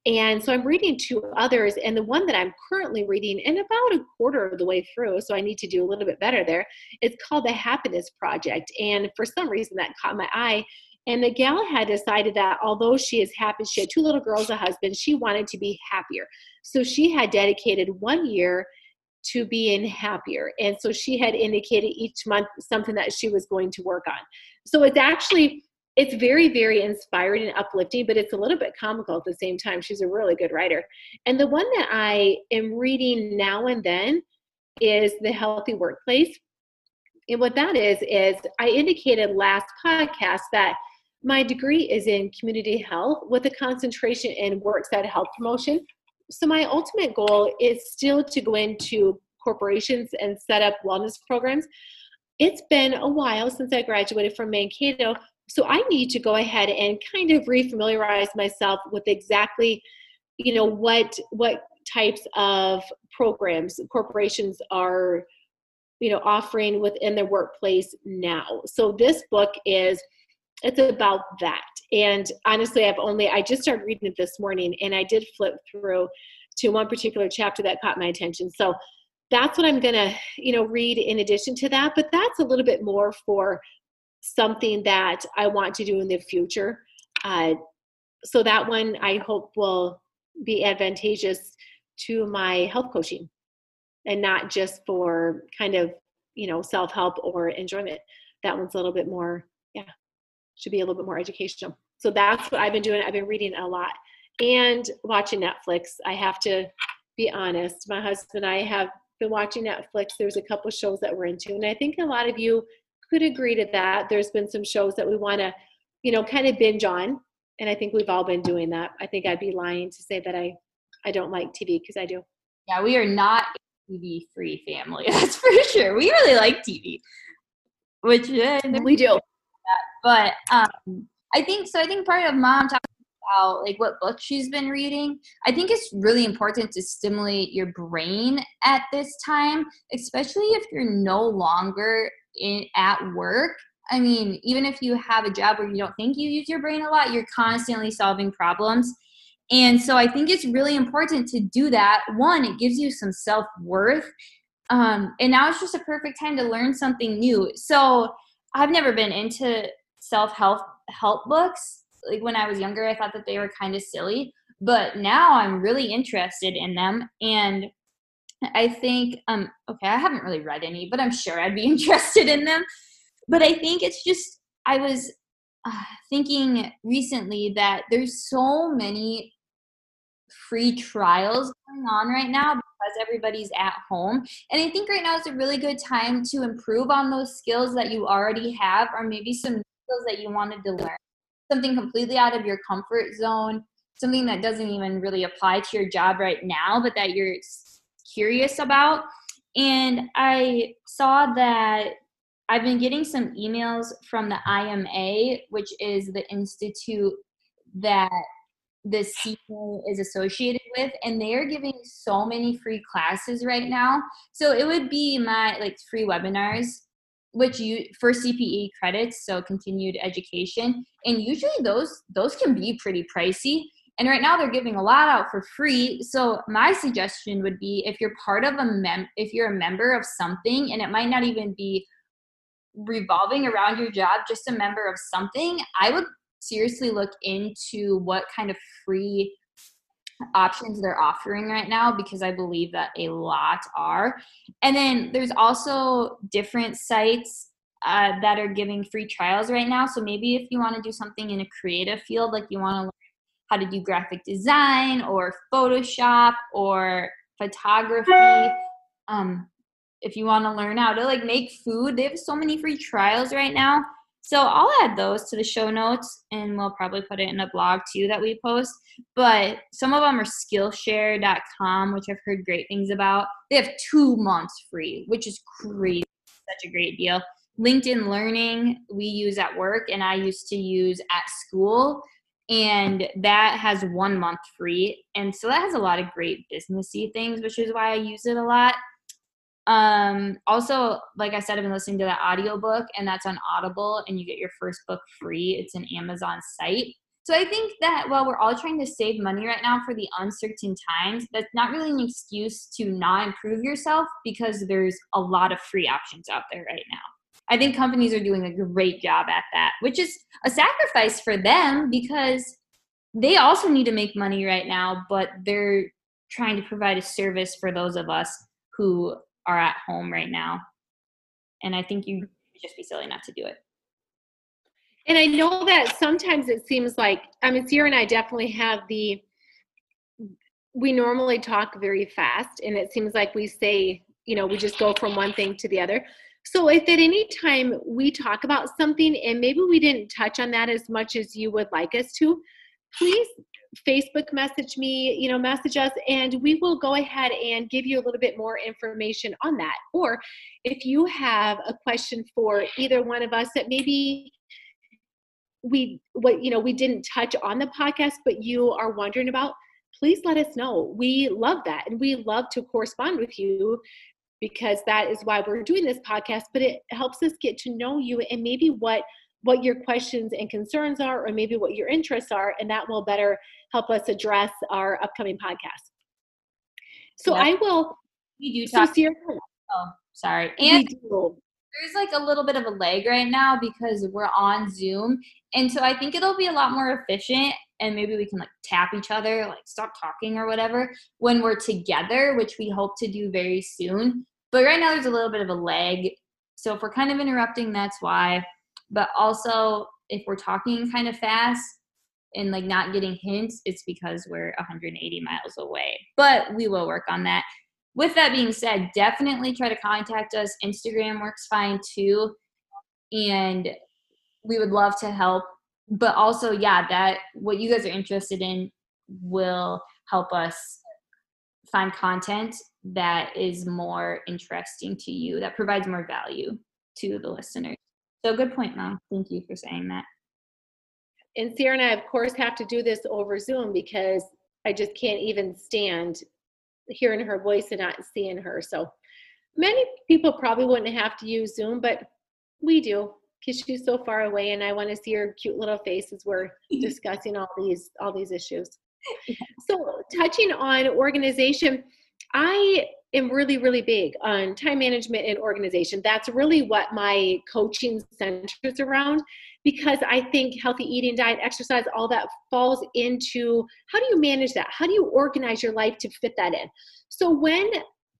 And so I'm reading two others, and the one that I'm currently reading, and about a quarter of the way through, so I need to do a little bit better there. It's called The Happiness Project. And for some reason, that caught my eye. And the gal had decided that although she is happy, she had two little girls, a husband, she wanted to be happier. So she had dedicated one year to being happier. And so she had indicated each month something that she was going to work on. So it's actually it's very very inspiring and uplifting but it's a little bit comical at the same time she's a really good writer and the one that i am reading now and then is the healthy workplace and what that is is i indicated last podcast that my degree is in community health with a concentration in worksite health promotion so my ultimate goal is still to go into corporations and set up wellness programs it's been a while since i graduated from mankato so I need to go ahead and kind of refamiliarize myself with exactly, you know, what what types of programs corporations are, you know, offering within their workplace now. So this book is it's about that. And honestly, I've only I just started reading it this morning and I did flip through to one particular chapter that caught my attention. So that's what I'm to, you know, read in addition to that, but that's a little bit more for something that I want to do in the future. Uh, so that one I hope will be advantageous to my health coaching and not just for kind of, you know, self help or enjoyment. That one's a little bit more, yeah, should be a little bit more educational. So that's what I've been doing. I've been reading a lot and watching Netflix. I have to be honest. My husband and I have been watching Netflix. There's a couple shows that we're into, and I think a lot of you could agree to that. There's been some shows that we want to, you know, kind of binge on, and I think we've all been doing that. I think I'd be lying to say that I, I don't like TV because I do. Yeah, we are not a TV free family. That's for sure. We really like TV, which uh, we do. But um, I think so. I think part of mom talking about like what book she's been reading. I think it's really important to stimulate your brain at this time, especially if you're no longer in, at work i mean even if you have a job where you don't think you use your brain a lot you're constantly solving problems and so i think it's really important to do that one it gives you some self-worth um, and now it's just a perfect time to learn something new so i've never been into self-help help books like when i was younger i thought that they were kind of silly but now i'm really interested in them and I think, um, okay, I haven't really read any, but I'm sure I'd be interested in them. But I think it's just, I was uh, thinking recently that there's so many free trials going on right now because everybody's at home. And I think right now is a really good time to improve on those skills that you already have, or maybe some skills that you wanted to learn. Something completely out of your comfort zone, something that doesn't even really apply to your job right now, but that you're curious about. And I saw that I've been getting some emails from the IMA, which is the institute that the CPA is associated with, and they're giving so many free classes right now. So it would be my like free webinars, which you for CPE credits, so continued education, and usually those those can be pretty pricey. And right now they're giving a lot out for free. So my suggestion would be if you're part of a mem if you're a member of something, and it might not even be revolving around your job, just a member of something, I would seriously look into what kind of free options they're offering right now because I believe that a lot are. And then there's also different sites uh, that are giving free trials right now. So maybe if you want to do something in a creative field, like you want to learn how to do graphic design or Photoshop or photography, um, if you want to learn how to like make food, they have so many free trials right now. So I'll add those to the show notes and we'll probably put it in a blog too that we post. But some of them are Skillshare.com, which I've heard great things about. They have two months free, which is crazy. Such a great deal. LinkedIn Learning we use at work and I used to use at school. And that has one month free. And so that has a lot of great businessy things, which is why I use it a lot um also like i said i've been listening to that audiobook and that's on audible and you get your first book free. It's an amazon site. So i think that while we're all trying to save money right now for the uncertain times that's not really an excuse to not improve yourself because there's a lot of free options out there right now. I think companies are doing a great job at that which is a sacrifice for them because they also need to make money right now but they're trying to provide a service for those of us who are at home right now. And I think you mm. just be silly not to do it. And I know that sometimes it seems like, I mean, Sierra and I definitely have the, we normally talk very fast, and it seems like we say, you know, we just go from one thing to the other. So if at any time we talk about something and maybe we didn't touch on that as much as you would like us to, please Facebook message me, you know, message us, and we will go ahead and give you a little bit more information on that. Or if you have a question for either one of us that maybe we what you know we didn't touch on the podcast but you are wondering about please let us know we love that and we love to correspond with you because that is why we're doing this podcast but it helps us get to know you and maybe what what your questions and concerns are, or maybe what your interests are, and that will better help us address our upcoming podcast. So I will. We do talk. So oh, sorry. And there's like a little bit of a lag right now because we're on Zoom, and so I think it'll be a lot more efficient. And maybe we can like tap each other, like stop talking or whatever when we're together, which we hope to do very soon. But right now there's a little bit of a lag. So if we're kind of interrupting, that's why but also if we're talking kind of fast and like not getting hints it's because we're 180 miles away but we will work on that with that being said definitely try to contact us instagram works fine too and we would love to help but also yeah that what you guys are interested in will help us find content that is more interesting to you that provides more value to the listeners so good point, Mom. Thank you for saying that. And Sierra and I, of course, have to do this over Zoom because I just can't even stand hearing her voice and not seeing her. So many people probably wouldn't have to use Zoom, but we do because she's so far away and I want to see her cute little face as we're discussing all these all these issues. So touching on organization, I am really, really big on time management and organization. That's really what my coaching centers around because I think healthy eating, diet, exercise, all that falls into how do you manage that? How do you organize your life to fit that in? So when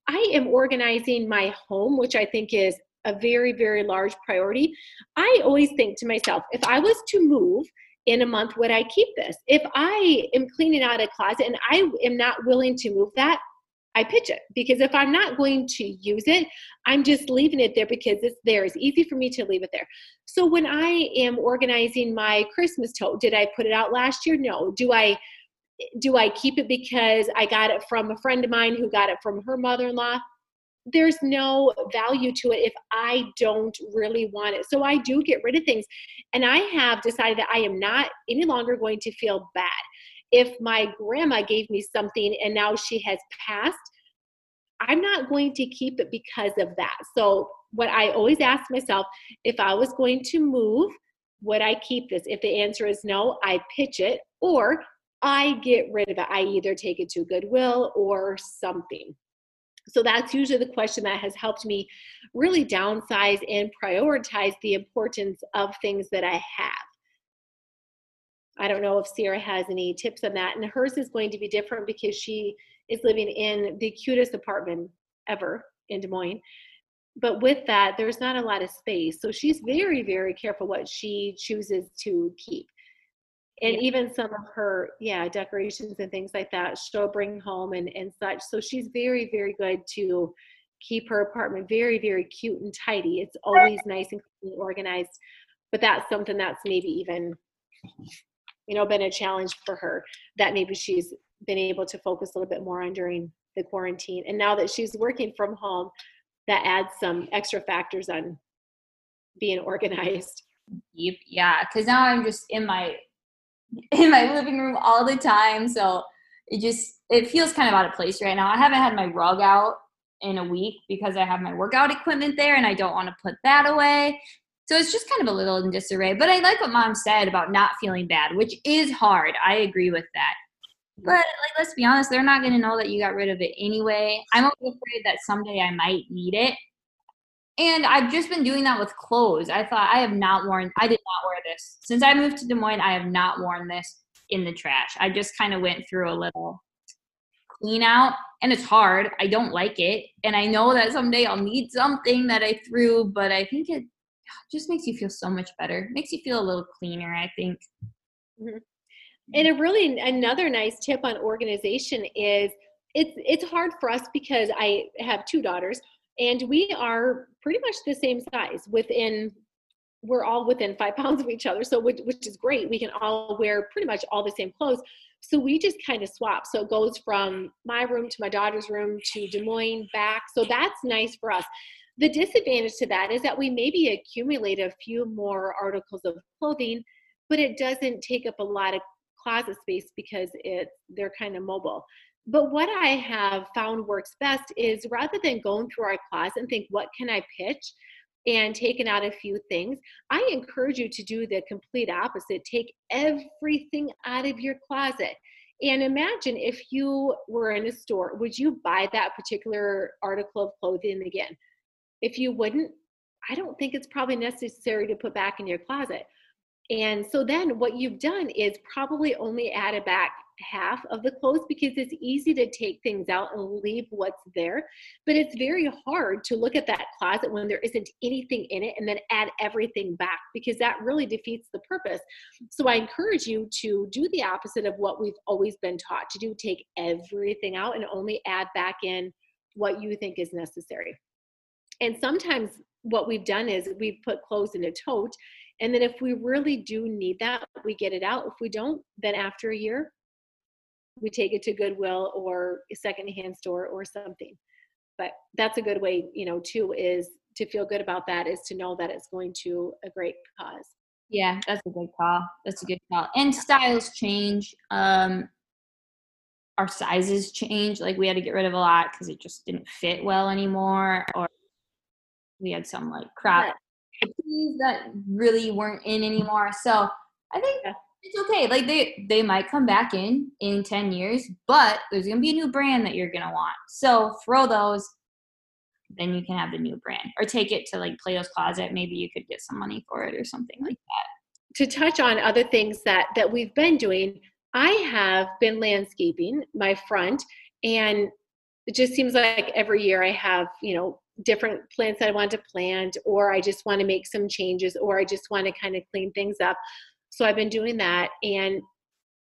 I am organizing my home, which I think is a very, very large priority. I always think to myself, if I was to move in a month, would I keep this? If I am cleaning out a closet and I am not willing to move that, I pitch it because if I'm not going to use it, I'm just leaving it there because it's there. It's easy for me to leave it there. So when I am organizing my Christmas tote, did I put it out last year? No. Do I do I keep it because I got it from a friend of mine who got it from her mother-in-law? There's no value to it if I don't really want it. So I do get rid of things. And I have decided that I am not any longer going to feel bad if my grandma gave me something and now she has passed, I'm not going to keep it because of that. So, what I always ask myself if I was going to move, would I keep this? If the answer is no, I pitch it or I get rid of it. I either take it to Goodwill or something. So that's usually the question that has helped me really downsize and prioritize the importance of things that I have. I don't know if Sierra has any tips on that. And hers is going to be different because she is living in the cutest apartment ever in Des Moines. But with that, there's not a lot of space. So she's very, very careful what she chooses to keep. And yeah. even some of her, yeah, decorations and things like that, she'll bring home and, and such. So she's very, very good to keep her apartment very, very cute and tidy. It's always nice and organized. But that's something that's maybe even you know been a challenge for her that maybe she's been able to focus a little bit more on during the quarantine. And now that she's working from home that adds some extra factors on being organized. Deep, yeah because now i'm just in my in my living room all the time so it just it feels kind of out of place right now. I haven't had my rug out in a week because i have my workout equipment there and i don't want to put that away so it's just kind of a little in disarray. But I like what mom said about not feeling bad, which is hard. I agree with that. But like, let's be honest, they're not going to know that you got rid of it anyway. I'm afraid that someday I might need it. And I've just been doing that with clothes. I thought I have not worn, I did not wear this. Since I moved to Des Moines, I have not worn this in the trash. I just kind of went through a little clean out and it's hard. I don't like it. And I know that someday I'll need something that I threw, but I think it just makes you feel so much better. Makes you feel a little cleaner, I think. Mm-hmm. And a really another nice tip on organization is it's it's hard for us because I have two daughters and we are pretty much the same size within we're all within five pounds of each other so which, which is great we can all wear pretty much all the same clothes so we just kind of swap so it goes from my room to my daughter's room to des moines back so that's nice for us the disadvantage to that is that we maybe accumulate a few more articles of clothing, but it doesn't take up a lot of closet space because it they're kind of mobile. But what I have found works best is rather than going through our closet and think, what can I pitch? and taking out a few things, I encourage you to do the complete opposite. Take everything out of your closet. And imagine if you were in a store, would you buy that particular article of clothing again? If you wouldn't, I don't think it's probably necessary to put back in your closet. And so then what you've done is probably only added back half of the clothes because it's easy to take things out and leave what's there. But it's very hard to look at that closet when there isn't anything in it and then add everything back because that really defeats the purpose. So I encourage you to do the opposite of what we've always been taught to do take everything out and only add back in what you think is necessary. And sometimes what we've done is we've put clothes in a tote. And then if we really do need that, we get it out. If we don't, then after a year, we take it to Goodwill or a secondhand store or something. But that's a good way, you know, too, is to feel good about that is to know that it's going to a great cause. Yeah, that's a good call. That's a good call. And styles change. Um, our sizes change. Like we had to get rid of a lot because it just didn't fit well anymore, or we had some like crap that really weren't in anymore. So I think yeah. it's okay. Like they they might come back in in 10 years, but there's going to be a new brand that you're going to want. So throw those then you can have the new brand or take it to like Plato's closet. Maybe you could get some money for it or something like that. To touch on other things that that we've been doing, I have been landscaping my front and it just seems like every year I have, you know, different plants that I want to plant, or I just want to make some changes, or I just want to kind of clean things up. So I've been doing that. And,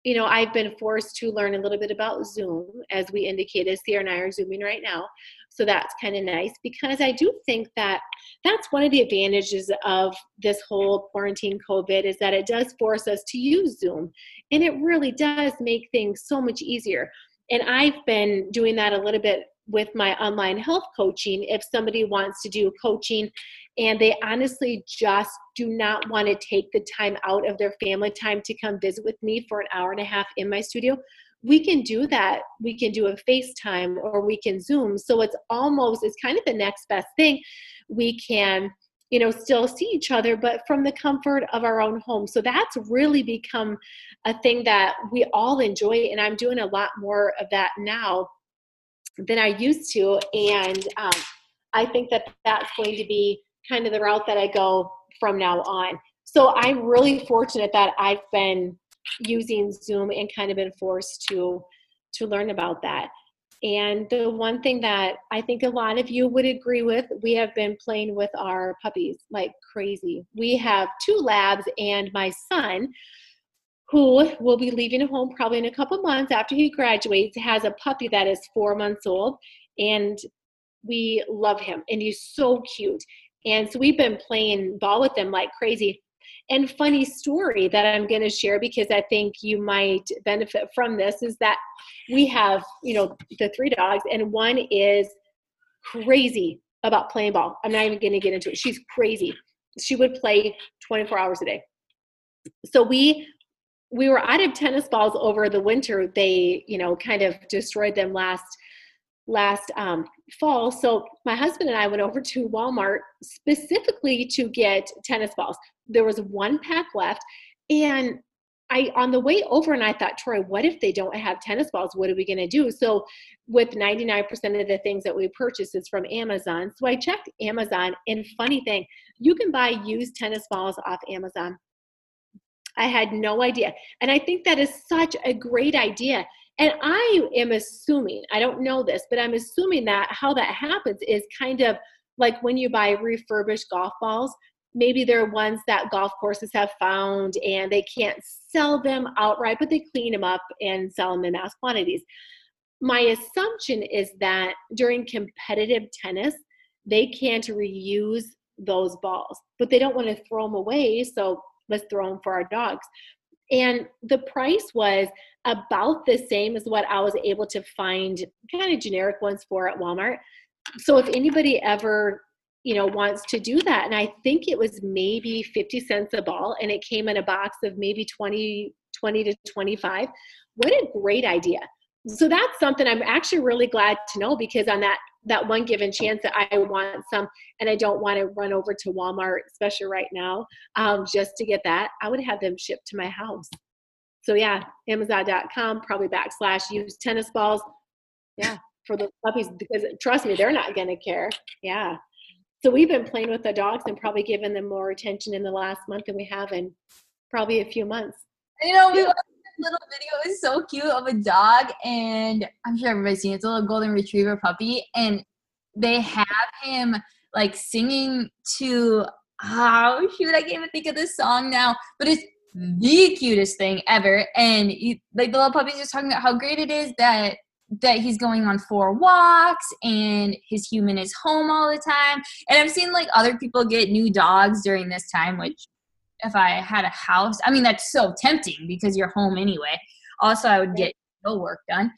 you know, I've been forced to learn a little bit about Zoom, as we indicated. Sierra and I are Zooming right now. So that's kind of nice because I do think that that's one of the advantages of this whole quarantine COVID is that it does force us to use Zoom. And it really does make things so much easier. And I've been doing that a little bit with my online health coaching. If somebody wants to do coaching and they honestly just do not want to take the time out of their family time to come visit with me for an hour and a half in my studio, we can do that. We can do a FaceTime or we can Zoom. So it's almost, it's kind of the next best thing. We can, you know, still see each other, but from the comfort of our own home. So that's really become a thing that we all enjoy. And I'm doing a lot more of that now than I used to. And um, I think that that's going to be kind of the route that I go from now on. So I'm really fortunate that I've been using Zoom and kind of been forced to to learn about that. And the one thing that I think a lot of you would agree with, we have been playing with our puppies like crazy. We have two labs and my son who will be leaving home probably in a couple months after he graduates has a puppy that is 4 months old and we love him and he's so cute and so we've been playing ball with them like crazy. And funny story that I'm going to share because I think you might benefit from this is that we have, you know, the three dogs, and one is crazy about playing ball. I'm not even going to get into it. She's crazy. She would play 24 hours a day. So we we were out of tennis balls over the winter. They, you know, kind of destroyed them last last um, fall. So my husband and I went over to Walmart specifically to get tennis balls. There was one pack left, and I on the way over, and I thought, Troy, what if they don't have tennis balls? What are we going to do? So with 99% of the things that we purchase is from Amazon. So I checked Amazon, and funny thing, you can buy used tennis balls off Amazon. I had no idea. And I think that is such a great idea. And I am assuming, I don't know this, but I'm assuming that how that happens is kind of like when you buy refurbished golf balls, maybe they're ones that golf courses have found and they can't sell them outright, but they clean them up and sell them in mass quantities. My assumption is that during competitive tennis, they can't reuse those balls, but they don't want to throw them away. So let's throw them for our dogs. And the price was about the same as what I was able to find kind of generic ones for at Walmart. So if anybody ever, you know, wants to do that, and I think it was maybe 50 cents a ball and it came in a box of maybe 20, 20 to 25. What a great idea. So that's something I'm actually really glad to know because on that that one given chance that I want some and I don't want to run over to Walmart, especially right now, um, just to get that, I would have them shipped to my house. So yeah, Amazon.com, probably backslash use tennis balls. Yeah, for the puppies because trust me, they're not gonna care. Yeah. So we've been playing with the dogs and probably giving them more attention in the last month than we have in probably a few months. You know, we little video is so cute of a dog, and I'm sure everybody's seen it. It's a little golden retriever puppy, and they have him like singing to oh shoot, I can't even think of this song now, but it's the cutest thing ever. And he, like the little puppy's just talking about how great it is that that he's going on four walks and his human is home all the time. And I've seen like other people get new dogs during this time, which if I had a house, I mean that's so tempting because you're home anyway. Also, I would get no work done.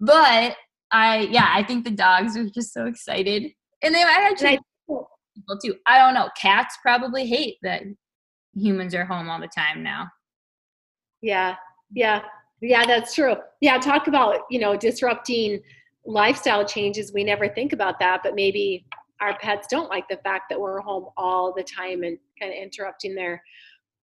But I yeah, I think the dogs are just so excited. And they might actually people too. I don't know. Cats probably hate that humans are home all the time now. Yeah, yeah, yeah, that's true. Yeah, talk about, you know, disrupting lifestyle changes. We never think about that, but maybe our pets don't like the fact that we're home all the time and kind of interrupting their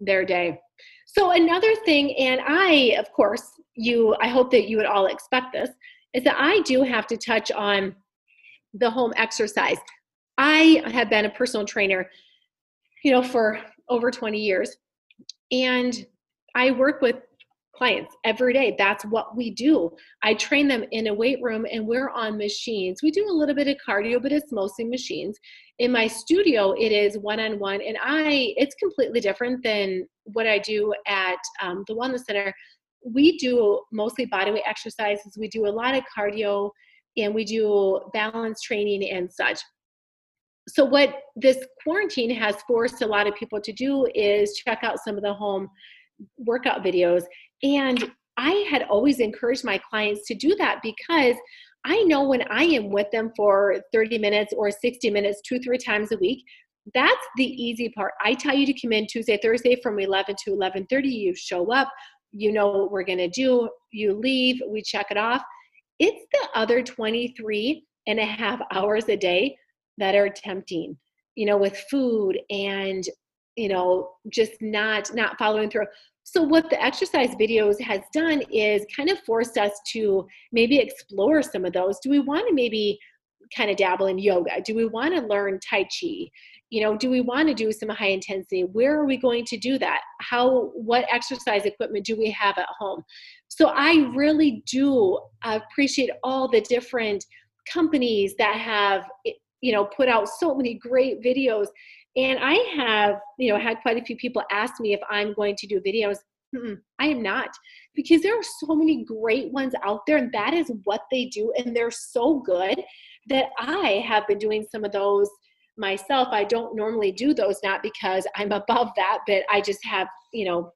their day. So another thing, and I, of course, you, I hope that you would all expect this, is that I do have to touch on the home exercise. I have been a personal trainer, you know, for over 20 years. And I work with clients every day. That's what we do. I train them in a weight room and we're on machines. We do a little bit of cardio, but it's mostly machines. In my studio, it is one on one, and I it's completely different than what I do at um, the Wellness Center. We do mostly bodyweight exercises. We do a lot of cardio and we do balance training and such. So, what this quarantine has forced a lot of people to do is check out some of the home workout videos. And I had always encouraged my clients to do that because I know when I am with them for 30 minutes or 60 minutes, two, three times a week, that's the easy part. I tell you to come in Tuesday, Thursday from 11 to 11:30. You show up, you know what we're going to do, you leave, we check it off. It's the other 23 and a half hours a day that are tempting, you know, with food and you know just not not following through so what the exercise videos has done is kind of forced us to maybe explore some of those. Do we want to maybe kind of dabble in yoga? Do we want to learn tai chi? You know do we want to do some high intensity? Where are we going to do that? How what exercise equipment do we have at home? So i really do appreciate all the different companies that have you know put out so many great videos and I have, you know, had quite a few people ask me if I'm going to do videos. Mm-mm, I am not because there are so many great ones out there, and that is what they do, and they're so good that I have been doing some of those myself. I don't normally do those, not because I'm above that, but I just have, you know,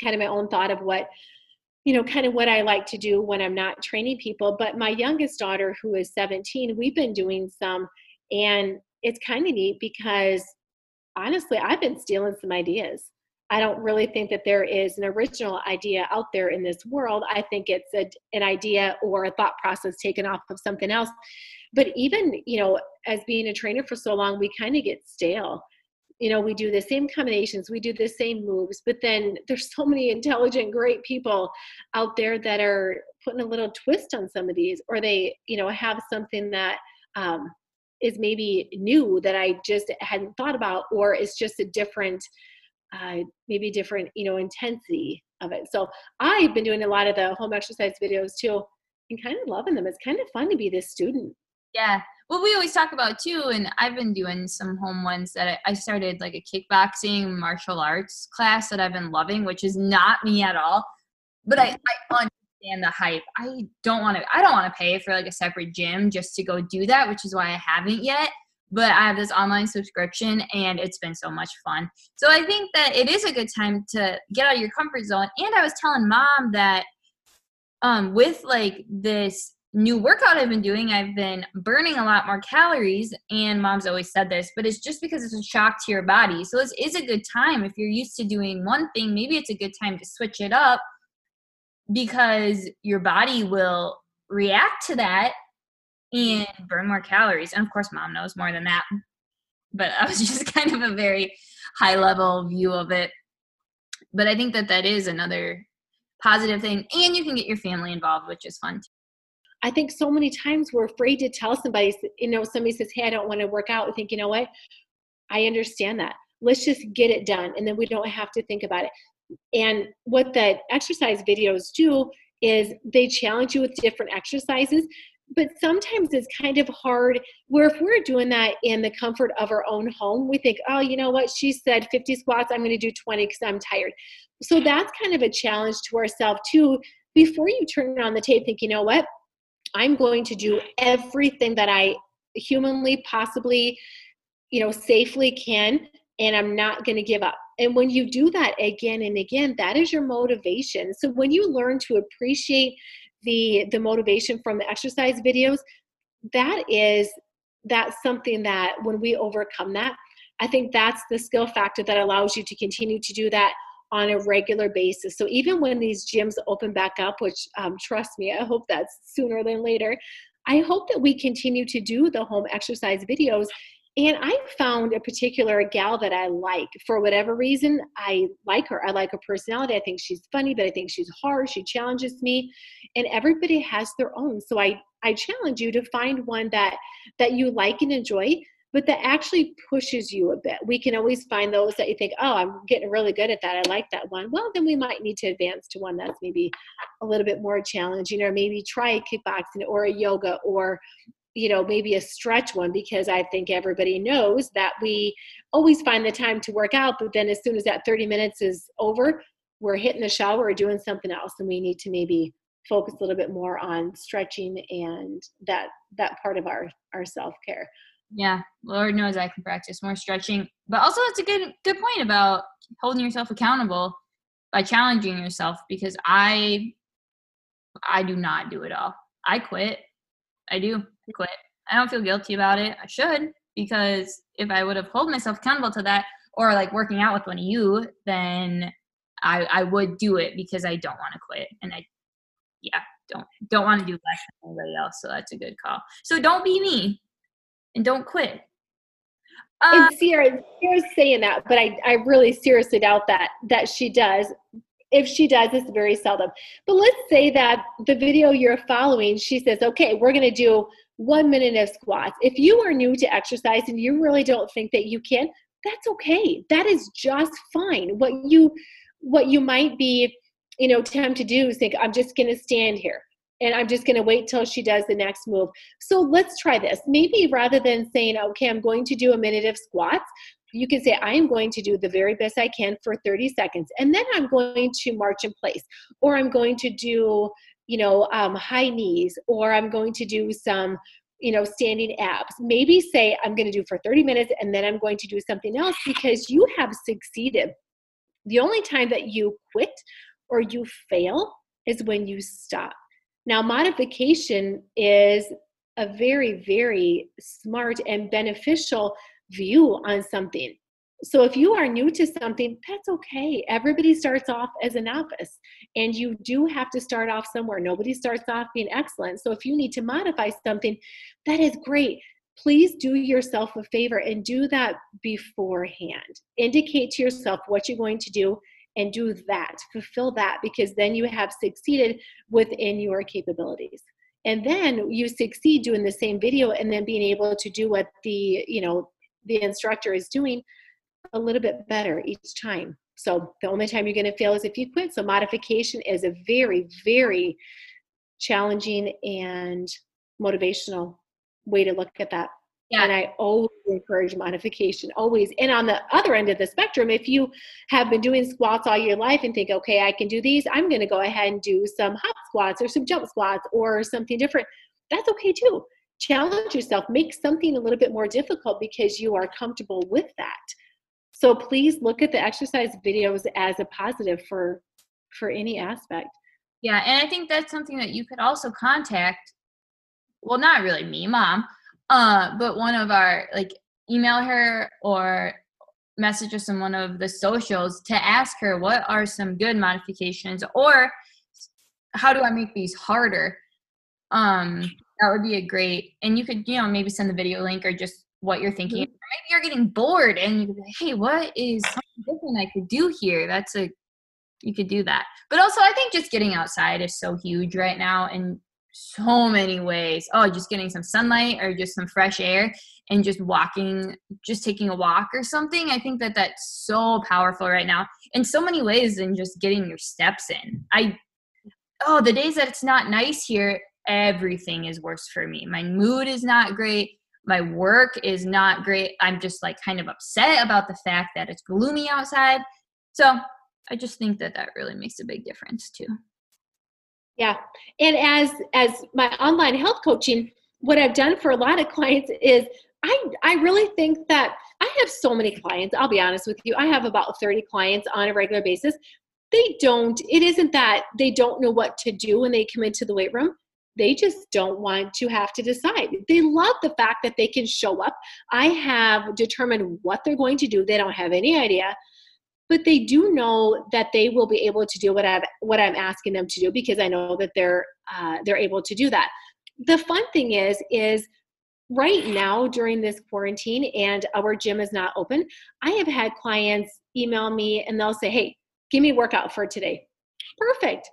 kind of my own thought of what you know, kind of what I like to do when I'm not training people. But my youngest daughter, who is 17, we've been doing some, and it's kind of neat because honestly, I've been stealing some ideas. I don't really think that there is an original idea out there in this world. I think it's a, an idea or a thought process taken off of something else. But even, you know, as being a trainer for so long, we kind of get stale. You know, we do the same combinations, we do the same moves, but then there's so many intelligent, great people out there that are putting a little twist on some of these, or they, you know, have something that um, is maybe new that I just hadn't thought about, or it's just a different, uh, maybe different, you know, intensity of it. So I've been doing a lot of the home exercise videos too and kind of loving them. It's kind of fun to be this student. Yeah. Well, we always talk about too, and I've been doing some home ones that I started like a kickboxing martial arts class that I've been loving, which is not me at all. But I, I understand the hype. I don't want to. I don't want to pay for like a separate gym just to go do that, which is why I haven't yet. But I have this online subscription, and it's been so much fun. So I think that it is a good time to get out of your comfort zone. And I was telling mom that um, with like this new workout I've been doing, I've been burning a lot more calories. And mom's always said this, but it's just because it's a shock to your body. So this is a good time. If you're used to doing one thing, maybe it's a good time to switch it up because your body will react to that and burn more calories. And of course, mom knows more than that. But I was just kind of a very high level view of it. But I think that that is another positive thing. And you can get your family involved, which is fun. Too. I think so many times we're afraid to tell somebody, you know, somebody says, Hey, I don't want to work out. We think, you know what? I understand that. Let's just get it done. And then we don't have to think about it. And what the exercise videos do is they challenge you with different exercises, but sometimes it's kind of hard where if we're doing that in the comfort of our own home, we think, oh, you know what, she said 50 squats, I'm going to do 20 because I'm tired. So that's kind of a challenge to ourselves too. Before you turn on the tape, think, you know what, I'm going to do everything that I humanly possibly, you know, safely can, and I'm not going to give up. And when you do that again and again, that is your motivation. So when you learn to appreciate the the motivation from the exercise videos, that is that's something that when we overcome that, I think that's the skill factor that allows you to continue to do that on a regular basis. So even when these gyms open back up, which um, trust me, I hope that's sooner than later, I hope that we continue to do the home exercise videos and I found a particular gal that I like for whatever reason. I like her. I like her personality. I think she's funny, but I think she's hard. She challenges me, and everybody has their own. So I I challenge you to find one that that you like and enjoy. but that actually pushes you a bit. We can always find those that you think, oh, I'm getting really good at that. I like that one. Well, then we might need to advance to one that's maybe a little bit more challenging, or maybe try a kickboxing or a yoga or you know maybe a stretch one because i think everybody knows that we always find the time to work out but then as soon as that 30 minutes is over we're hitting the shower or doing something else and we need to maybe focus a little bit more on stretching and that that part of our our self-care. Yeah lord knows i can practice more stretching but also it's a good good point about holding yourself accountable by challenging yourself because i i do not do it all. I quit. I do quit i don't feel guilty about it i should because if i would have held myself accountable to that or like working out with one of you then i i would do it because i don't want to quit and i yeah don't don't want to do less than anybody else so that's a good call so don't be me and don't quit. Uh, and Sierra, Sierra's saying that, but I, I really seriously doubt that that she does. If she does, it's very seldom. But let's say that the video you're following, she says, okay, we're going to do one minute of squats. If you are new to exercise and you really don't think that you can, that's okay. That is just fine. What you what you might be, you know, tempted to do is think, I'm just to stand here and I'm just to wait till she does the next move. So let's try this. Maybe rather than saying, okay, I'm going to do a minute of squats, you can say, I am going to do the very best I can for 30 seconds, and then I'm going to march in place, or I'm going to do, you know, um, high knees, or I'm going to do some, you know, standing abs. Maybe say, I'm going to do for 30 minutes, and then I'm going to do something else because you have succeeded. The only time that you quit or you fail is when you stop. Now, modification is a very, very smart and beneficial view on something. So, if you are new to something, that's okay. Everybody starts off as a novice, and you do have to start off somewhere. Nobody starts off being excellent. So, if you need to modify something, that is great. Please do yourself a favor and do that beforehand. Indicate to yourself what you're going to do and do that, fulfill that, because then you have succeeded within your capabilities. And then you succeed doing the same video and then being able to do what the, you know, the instructor is doing a little bit better each time. So the only time you're going to fail is if you quit. So modification is a very, very challenging and motivational way to look at that. Yeah. And I always encourage modification, always. And on the other end of the spectrum, if you have been doing squats all your life and think, okay, I can do these, I'm going to go ahead and do some hop squats or some jump squats or something different. That's okay too. Challenge yourself, make something a little bit more difficult because you are comfortable with that. So please look at the exercise videos as a positive for for any aspect. Yeah, and I think that's something that you could also contact well, not really me, mom uh, but one of our like email her or message us in one of the socials to ask her what are some good modifications or how do I make these harder? Um, that would be a great and you could, you know, maybe send the video link or just what you're thinking. Mm-hmm. Maybe you're getting bored and you could be like, hey, what is something different I could do here? That's a you could do that. But also I think just getting outside is so huge right now in so many ways. Oh, just getting some sunlight or just some fresh air and just walking, just taking a walk or something. I think that that's so powerful right now in so many ways than just getting your steps in. I, oh, the days that it's not nice here, everything is worse for me. My mood is not great. My work is not great. I'm just like kind of upset about the fact that it's gloomy outside. So I just think that that really makes a big difference too. Yeah. And as as my online health coaching, what I've done for a lot of clients is I I really think that I have so many clients. I'll be honest with you. I have about 30 clients on a regular basis. They don't it isn't that they don't know what to do when they come into the weight room. They just don't want to have to decide. They love the fact that they can show up. I have determined what they're going to do. They don't have any idea but they do know that they will be able to do what I'm what I'm asking them to do because I know that they're uh, they're able to do that. The fun thing is is right now during this quarantine and our gym is not open, I have had clients email me and they'll say, "Hey, give me a workout for today." Perfect.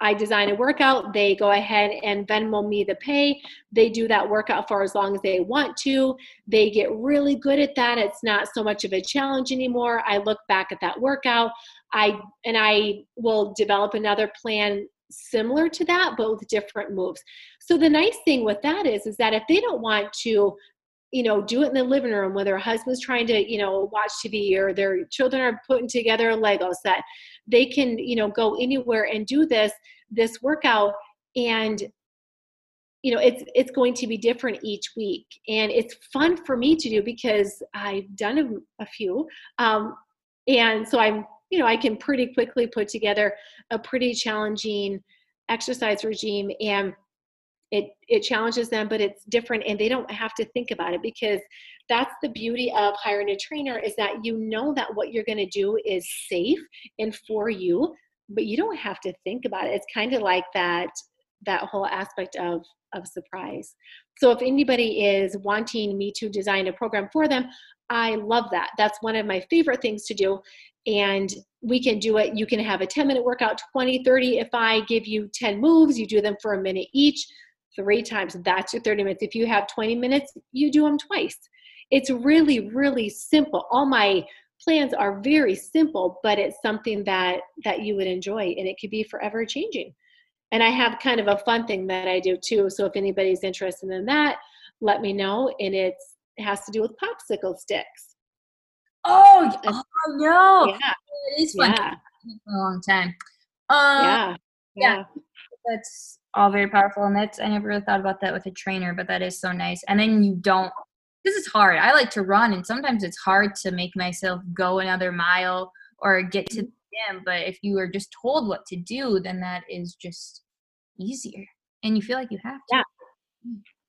I design a workout, they go ahead and Venmo me the pay. They do that workout for as long as they want to. They get really good at that. It's not so much of a challenge anymore. I look back at that workout. I and I will develop another plan similar to that but with different moves. So the nice thing with that is is that if they don't want to you know, do it in the living room where their husband's trying to, you know, watch TV or their children are putting together a Lego set. They can, you know, go anywhere and do this this workout and you know it's it's going to be different each week. And it's fun for me to do because i've done a, a few um, and so i'm you know i can pretty quickly put together a pretty challenging exercise regime and it it challenges them but it's different and they don't have to think about it because that's the beauty of hiring a trainer is that you know that what you're going to do is safe and for you but you don't have to think about it. It's kind of like that that whole aspect of of surprise. So if anybody is wanting me to design a program for them i love that. That's one of my favorite things to do and we can do it. You can have a 10 minute workout 20 30 if i give you 10 moves you do them for a minute each three times. That's your 30 minutes. If you have 20 minutes, you do them twice. It's really, really simple. All my plans are very simple, but it's something that that you would enjoy and it could be forever changing. And I have kind of a fun thing that I do too. So if anybody's interested in that, let me know. And it's it has to do with popsicle sticks. Oh, oh no. Yeah. It is fun yeah. for a long time. Um, yeah. yeah. Yeah. That's all very powerful and that's i never really thought about that with a trainer but that is so nice. And then you don't this is hard. I like to run and sometimes it's hard to make myself go another mile or get to the mm-hmm. gym but if you are just told what to do then that is just easier and you feel like you have to. Yeah.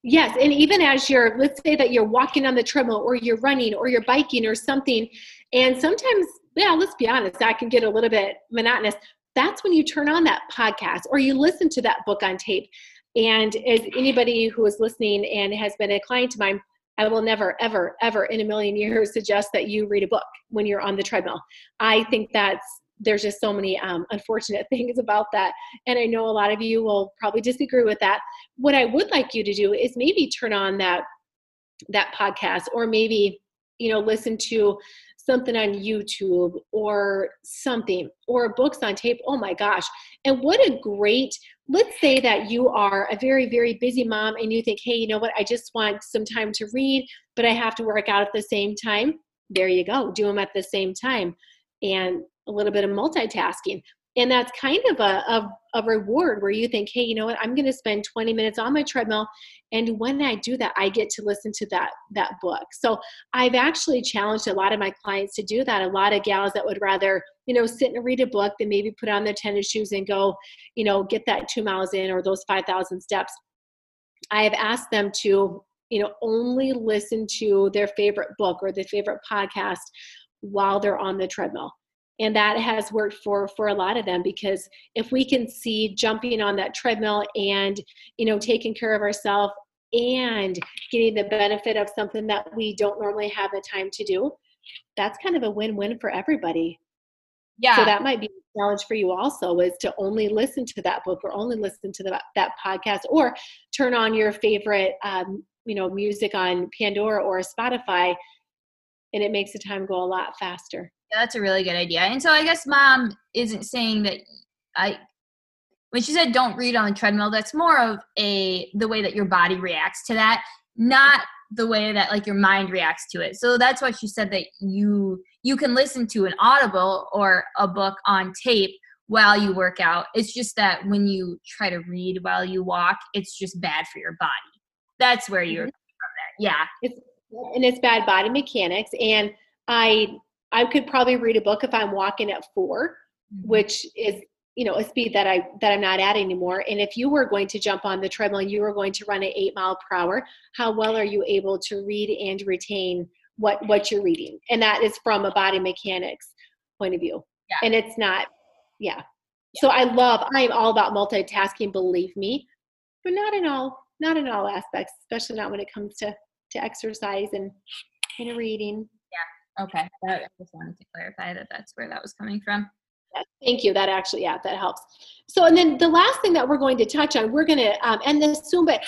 Yes, and even as you're, let's say that you're walking on the treadmill or you're running or you're biking or something, and sometimes, yeah, let's be honest, that can get a little bit monotonous that's when you turn on that podcast or you listen to that book on tape. And as anybody who is listening and has been a client of mine, I will never, ever, ever in a million years suggest that you read a book when you're on the treadmill. I think that's there's just so many um, unfortunate things about that. And I know a lot of you will probably disagree with that. What I would like you to do is maybe turn on that that podcast or maybe you know listen to something on YouTube or something or books on tape. Oh my gosh. And what a great, let's say that you are a very, very busy mom and you think, hey, you know what? I just want some time to read, but I have to work out at the same time. There you go. Do them at the same time. And a little bit of multitasking and that's kind of a, a, a, reward where you think hey you know what? I'm going to spend 20 minutes on my treadmill and when i do that i get to listen to that that book. So i've actually challenged a lot of my clients to do that. A lot of gals that would rather you know sit and read a book than maybe put on their tennis shoes and go you know get that two miles in or those 5000 steps. I have asked them to you know only listen to their favorite book or their favorite podcast while they're on the treadmill and that has worked for for a lot of them because if we can see jumping on that treadmill and you know taking care of ourselves and getting the benefit of something that we don't normally have the time to do that's kind of a win-win for everybody. Yeah. so that might be a challenge for you also is to only listen to that book or only listen to the, that podcast or turn on your favorite um, you know music on pandora or spotify and it makes the time go a lot faster that's a really good idea. And so I guess mom isn't saying that I when she said don't read on the treadmill, that's more of a the way that your body reacts to that, not the way that like your mind reacts to it. So that's why she said that you you can listen to an audible or a book on tape while you work out. It's just that when you try to read while you walk, it's just bad for your body. That's where you're mm-hmm. Yeah. It's and it's bad body mechanics and I I could probably read a book if I'm walking at 4 mm-hmm. which is you know a speed that I that I'm not at anymore. And if you were going to jump on the treadmill and you were going to run at eight mile per hour, how well are you able to read and retain what what you're reading? And that is from a body mechanics point of view. Yeah. And it's not, yeah. yeah. So I love. I am all about multitasking. Believe me, but not in all not in all aspects, especially not when it comes to to exercise and and reading. Okay, I just wanted to clarify that that's where that was coming from. thank you. That actually, yeah, that helps. So, and then the last thing that we're going to touch on, we're going to um, end this soon, but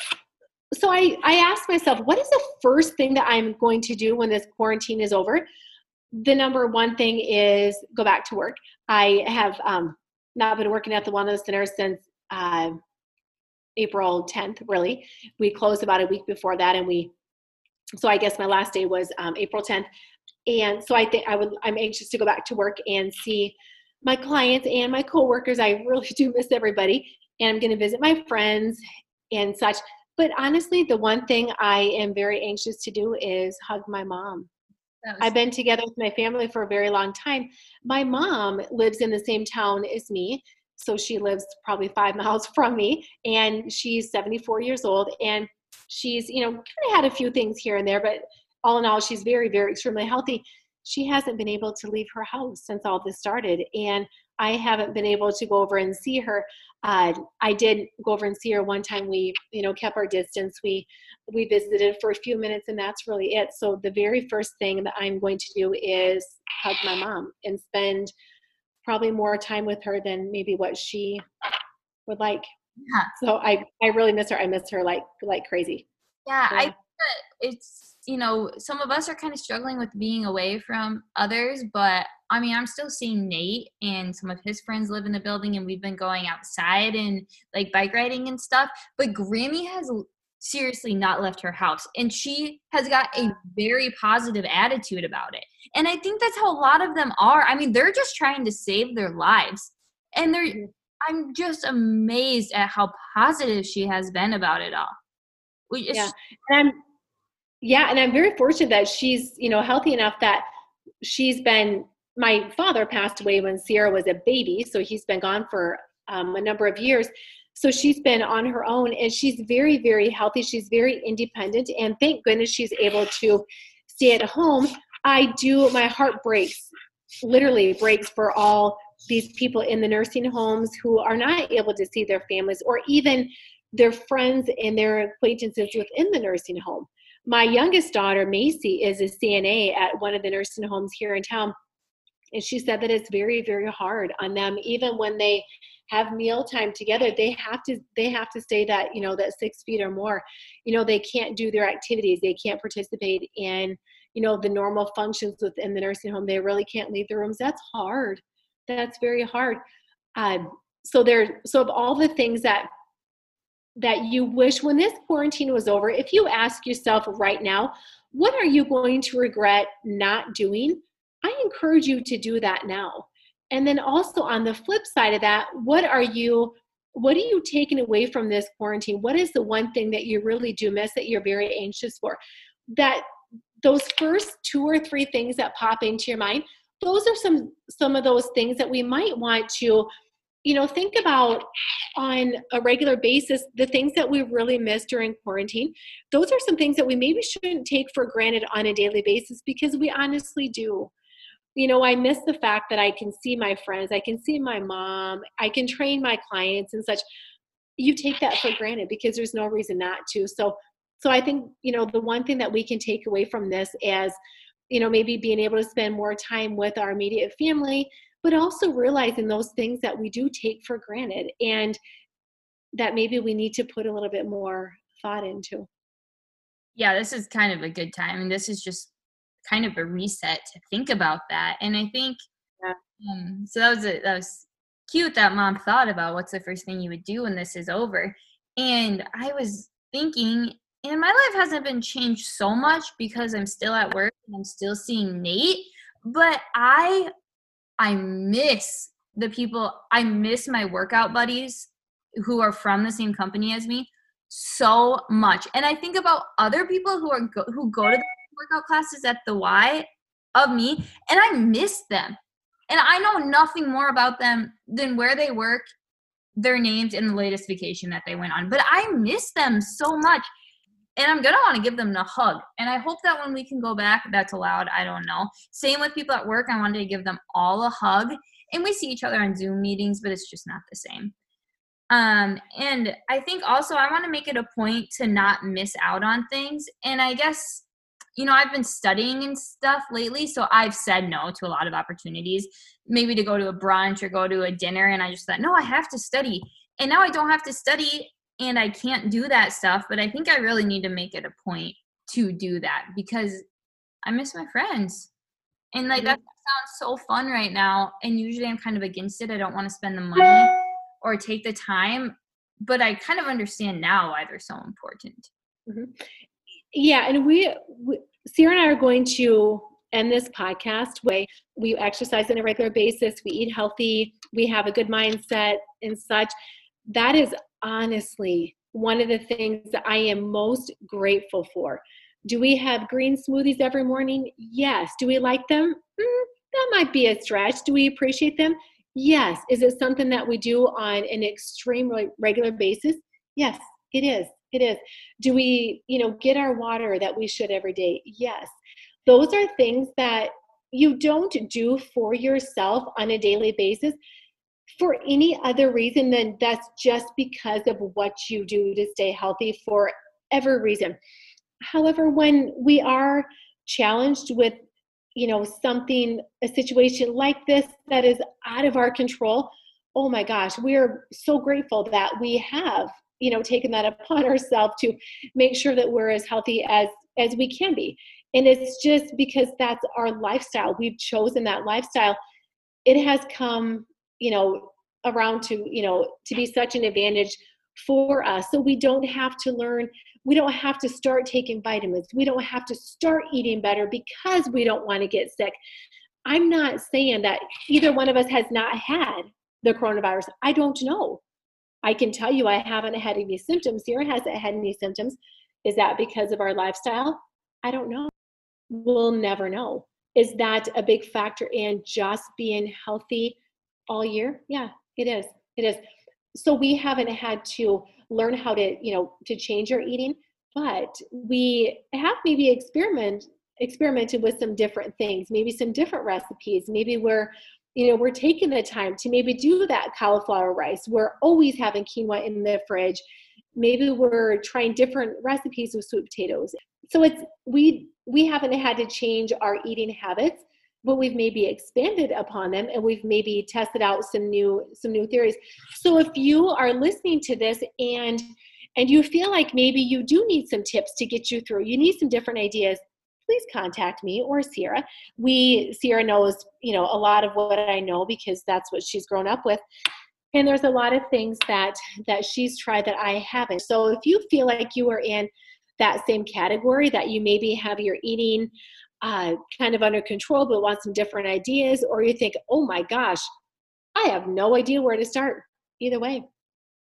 so I, I asked myself, what is the first thing that I'm going to do when this quarantine is over? The number one thing is go back to work. I have um, not been working at the Wellness Center since uh, April 10th, really. We closed about a week before that, and we, so I guess my last day was um, April 10th. And so I think I would, I'm anxious to go back to work and see my clients and my coworkers. I really do miss everybody. And I'm going to visit my friends and such. But honestly, the one thing I am very anxious to do is hug my mom. Was- I've been together with my family for a very long time. My mom lives in the same town as me. So she lives probably five miles from me, and she's 74 years old. And she's, you know, kind of had a few things here and there, but all in all, she's very, very extremely healthy. She hasn't been able to leave her house since all this started. And I haven't been able to go over and see her. Uh, I did go over and see her one time. We, you know, kept our distance. We we visited for a few minutes, and that's really it. So the very first thing that I'm going to do is hug my mom and spend probably more time with her than maybe what she would like. Yeah. So I I really miss her. I miss her like like crazy. Yeah, yeah. I it's you know, some of us are kind of struggling with being away from others, but I mean, I'm still seeing Nate and some of his friends live in the building, and we've been going outside and like bike riding and stuff. But Grammy has seriously not left her house, and she has got a very positive attitude about it. And I think that's how a lot of them are. I mean, they're just trying to save their lives, and they're. I'm just amazed at how positive she has been about it all. yeah, and I'm yeah and i'm very fortunate that she's you know healthy enough that she's been my father passed away when sierra was a baby so he's been gone for um, a number of years. So she's been on her own and she's very very healthy. She's very independent and thank goodness she's able to stay at home. I do my heart breaks literally breaks for all these people in the nursing homes who are not able to see their families or even their friends and their acquaintances within the nursing home my youngest daughter, Macy, is a CNA at one of the nursing homes here in town. And she said that it's very, very hard on them, even when they have meal time together they have to they have to stay that you know that six feet or more. You know they can't do their activities. They can't participate in you know the normal functions within the nursing home. They really can't leave the rooms. That's hard. That's very hard. Um, so there so of all the things that that you wish when this quarantine was over, if you ask yourself right now, what are you going to regret not doing? I encourage you to do that now. And then also on the flip side of that, what are you what are you taking away from this quarantine? What is the one thing that you really do miss that you're very anxious for? That those first two or three things that pop into your mind, those are some some of those things that we might want to you know, think about on a regular basis the things that we really miss during quarantine. Those are some things that we maybe shouldn't take for granted on a daily basis because we honestly do. You know, I miss the fact that I can see my friends, I can see my mom, I can train my clients and such. You take that for granted because there's no reason not to. So, so I think you know the one thing that we can take away from this is, you know maybe being able to spend more time with our immediate family but also realizing those things that we do take for granted and that maybe we need to put a little bit more thought into. Yeah, this is kind of a good time. And this is just kind of a reset to think about that. And I think yeah. um, so that was a, that was cute that mom thought about what's the first thing you would do when this is over. And I was thinking, and my life hasn't been changed so much because I'm still at work and I'm still seeing Nate, but I I miss the people, I miss my workout buddies who are from the same company as me so much. And I think about other people who are go, who go to the workout classes at the Y of me and I miss them. And I know nothing more about them than where they work, their names and the latest vacation that they went on. But I miss them so much and I'm gonna want to give them a hug. And I hope that when we can go back, that's allowed. I don't know. Same with people at work. I wanted to give them all a hug. And we see each other on Zoom meetings, but it's just not the same. Um, and I think also I want to make it a point to not miss out on things. And I guess you know, I've been studying and stuff lately, so I've said no to a lot of opportunities, maybe to go to a brunch or go to a dinner, and I just thought, no, I have to study. And now I don't have to study and I can't do that stuff, but I think I really need to make it a point to do that because I miss my friends. And like mm-hmm. that sounds so fun right now. And usually I'm kind of against it. I don't want to spend the money or take the time, but I kind of understand now why they're so important. Mm-hmm. Yeah, and we, we Sierra and I are going to end this podcast way we exercise on a regular basis, we eat healthy, we have a good mindset and such. That is honestly one of the things that I am most grateful for. Do we have green smoothies every morning? Yes. Do we like them? Mm, that might be a stretch. Do we appreciate them? Yes. Is it something that we do on an extremely regular basis? Yes, it is. It is. Do we, you know, get our water that we should every day? Yes. Those are things that you don't do for yourself on a daily basis for any other reason than that's just because of what you do to stay healthy for every reason. However, when we are challenged with you know something a situation like this that is out of our control oh my gosh we are so grateful that we have you know taken that upon ourselves to make sure that we're as healthy as as we can be. And it's just because that's our lifestyle. We've chosen that lifestyle. It has come you know around to you know to be such an advantage for us. So we don't have to learn we don't have to start taking vitamins. We don't have to start eating better because we don't want to get sick. I'm not saying that either one of us has not had the coronavirus. I don't know. I can tell you i haven't had any symptoms. Sierra hasn't had any symptoms. Is that because of our lifestyle? I don't know. We'll never know. Is that a big factor in just being healthy all year? Yeah it is it is. So we haven't had to learn how to you know to change our eating but we have maybe experiment experimented with some different things maybe some different recipes maybe we're you know we're taking the time to maybe do that cauliflower rice. We're always having quinoa in the fridge. Maybe we're trying different recipes with sweet potatoes. So it's we we haven't had to change our eating habits but we've maybe expanded upon them and we've maybe tested out some new some new theories. So if you are listening to this and and you feel like maybe you do need some tips to get you through you need some different ideas please contact me or sierra we sierra knows you know a lot of what i know because that's what she's grown up with. And there's a lot of things that that she's tried that i haven't. So if you feel like you are in that same category that you maybe have your eating uh, kind of under control but want some different ideas, or you think, oh my gosh, I have no idea where to start. Either way,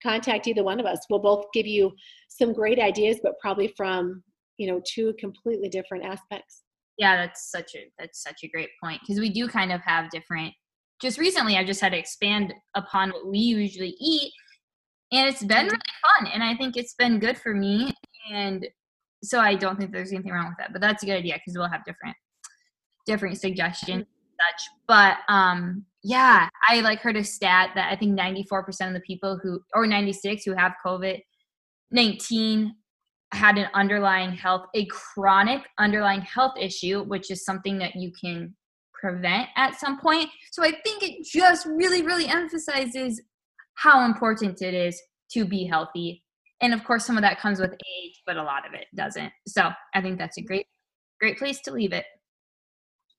contact either one of us. We'll both give you some great ideas, but probably from you know two completely different aspects. Yeah, that's such a that's such a great point because we do kind of have different. Just recently, I just had to expand upon what we usually eat, and it's been really fun, and I think it's been good for me. And so I don't think there's anything wrong with that. But that's a good idea because we'll have different different suggestions such. But um yeah, I like heard a stat that I think 94% of the people who or 96 who have COVID 19 had an underlying health, a chronic underlying health issue, which is something that you can prevent at some point. So I think it just really, really emphasizes how important it is to be healthy and of course some of that comes with age but a lot of it doesn't. So i think that's a great great place to leave it.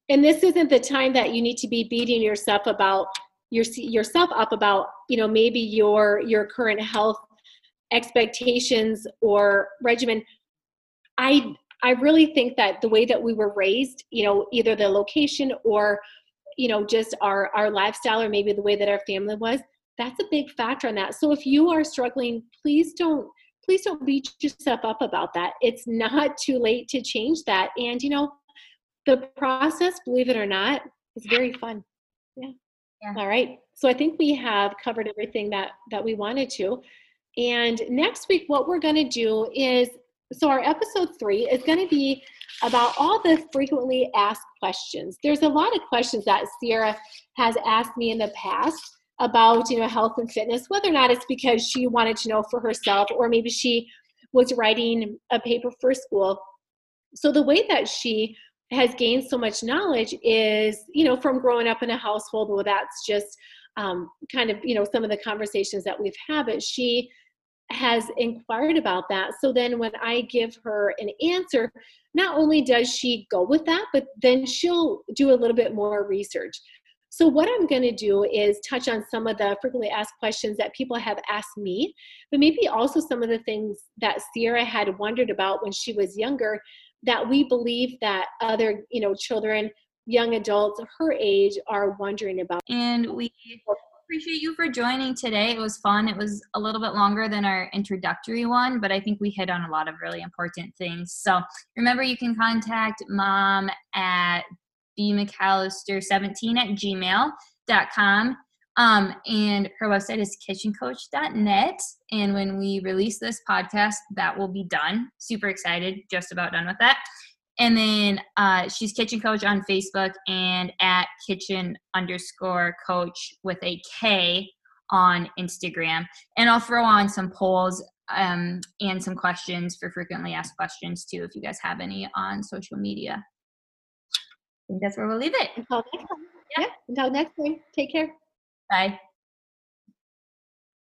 And this isn't the time that you need to be beating yourself about your, yourself up about you know maybe your your current health expectations or regimen. I i really think that the way that we were raised you know either the location or you know just our our lifestyle or maybe the way that our family was that's a big factor in that. So if you are struggling please don't please don't beat yourself up about that. It's not too late to change that. And you know the process believe it or not is very fun. Yeah, yeah. all right. So i think we have covered everything that that we wanted to. And next week what we're going to do is so our episode three is going to be about all the frequently asked questions. There's a lot of questions that sierra has asked me in the past about you know health and fitness whether or not it's because she wanted to know for herself or maybe she was writing a paper for school. So the way that she has gained so much knowledge is you know from growing up in a household where that's just um, kind of you know some of the conversations that we've had but she has inquired about that. So then when i give her an answer not only does she go with that but then she'll do a little bit more research so what i'm going to do is touch on some of the frequently asked questions that people have asked me but maybe also some of the things that sierra had wondered about when she was younger that we believe that other you know children young adults her age are wondering about. And we appreciate you for joining today. It was fun. It was a little bit longer than our introductory one but i think we hit on a lot of really important things. So remember you can contact mom at bmcallister17 at gmail.com um, and her website is kitchencoach.net. And when we release this podcast, that will be done. Super excited, just about done with that. And then uh, she's kitchen coach on Facebook and at kitchen underscore coach with a K on Instagram. And I'll throw on some polls um, and some questions for frequently asked questions too, if you guys have any on social media. Think that's where we'll leave it. Until next time. Yeah. yeah. Until next time. Take care. Bye.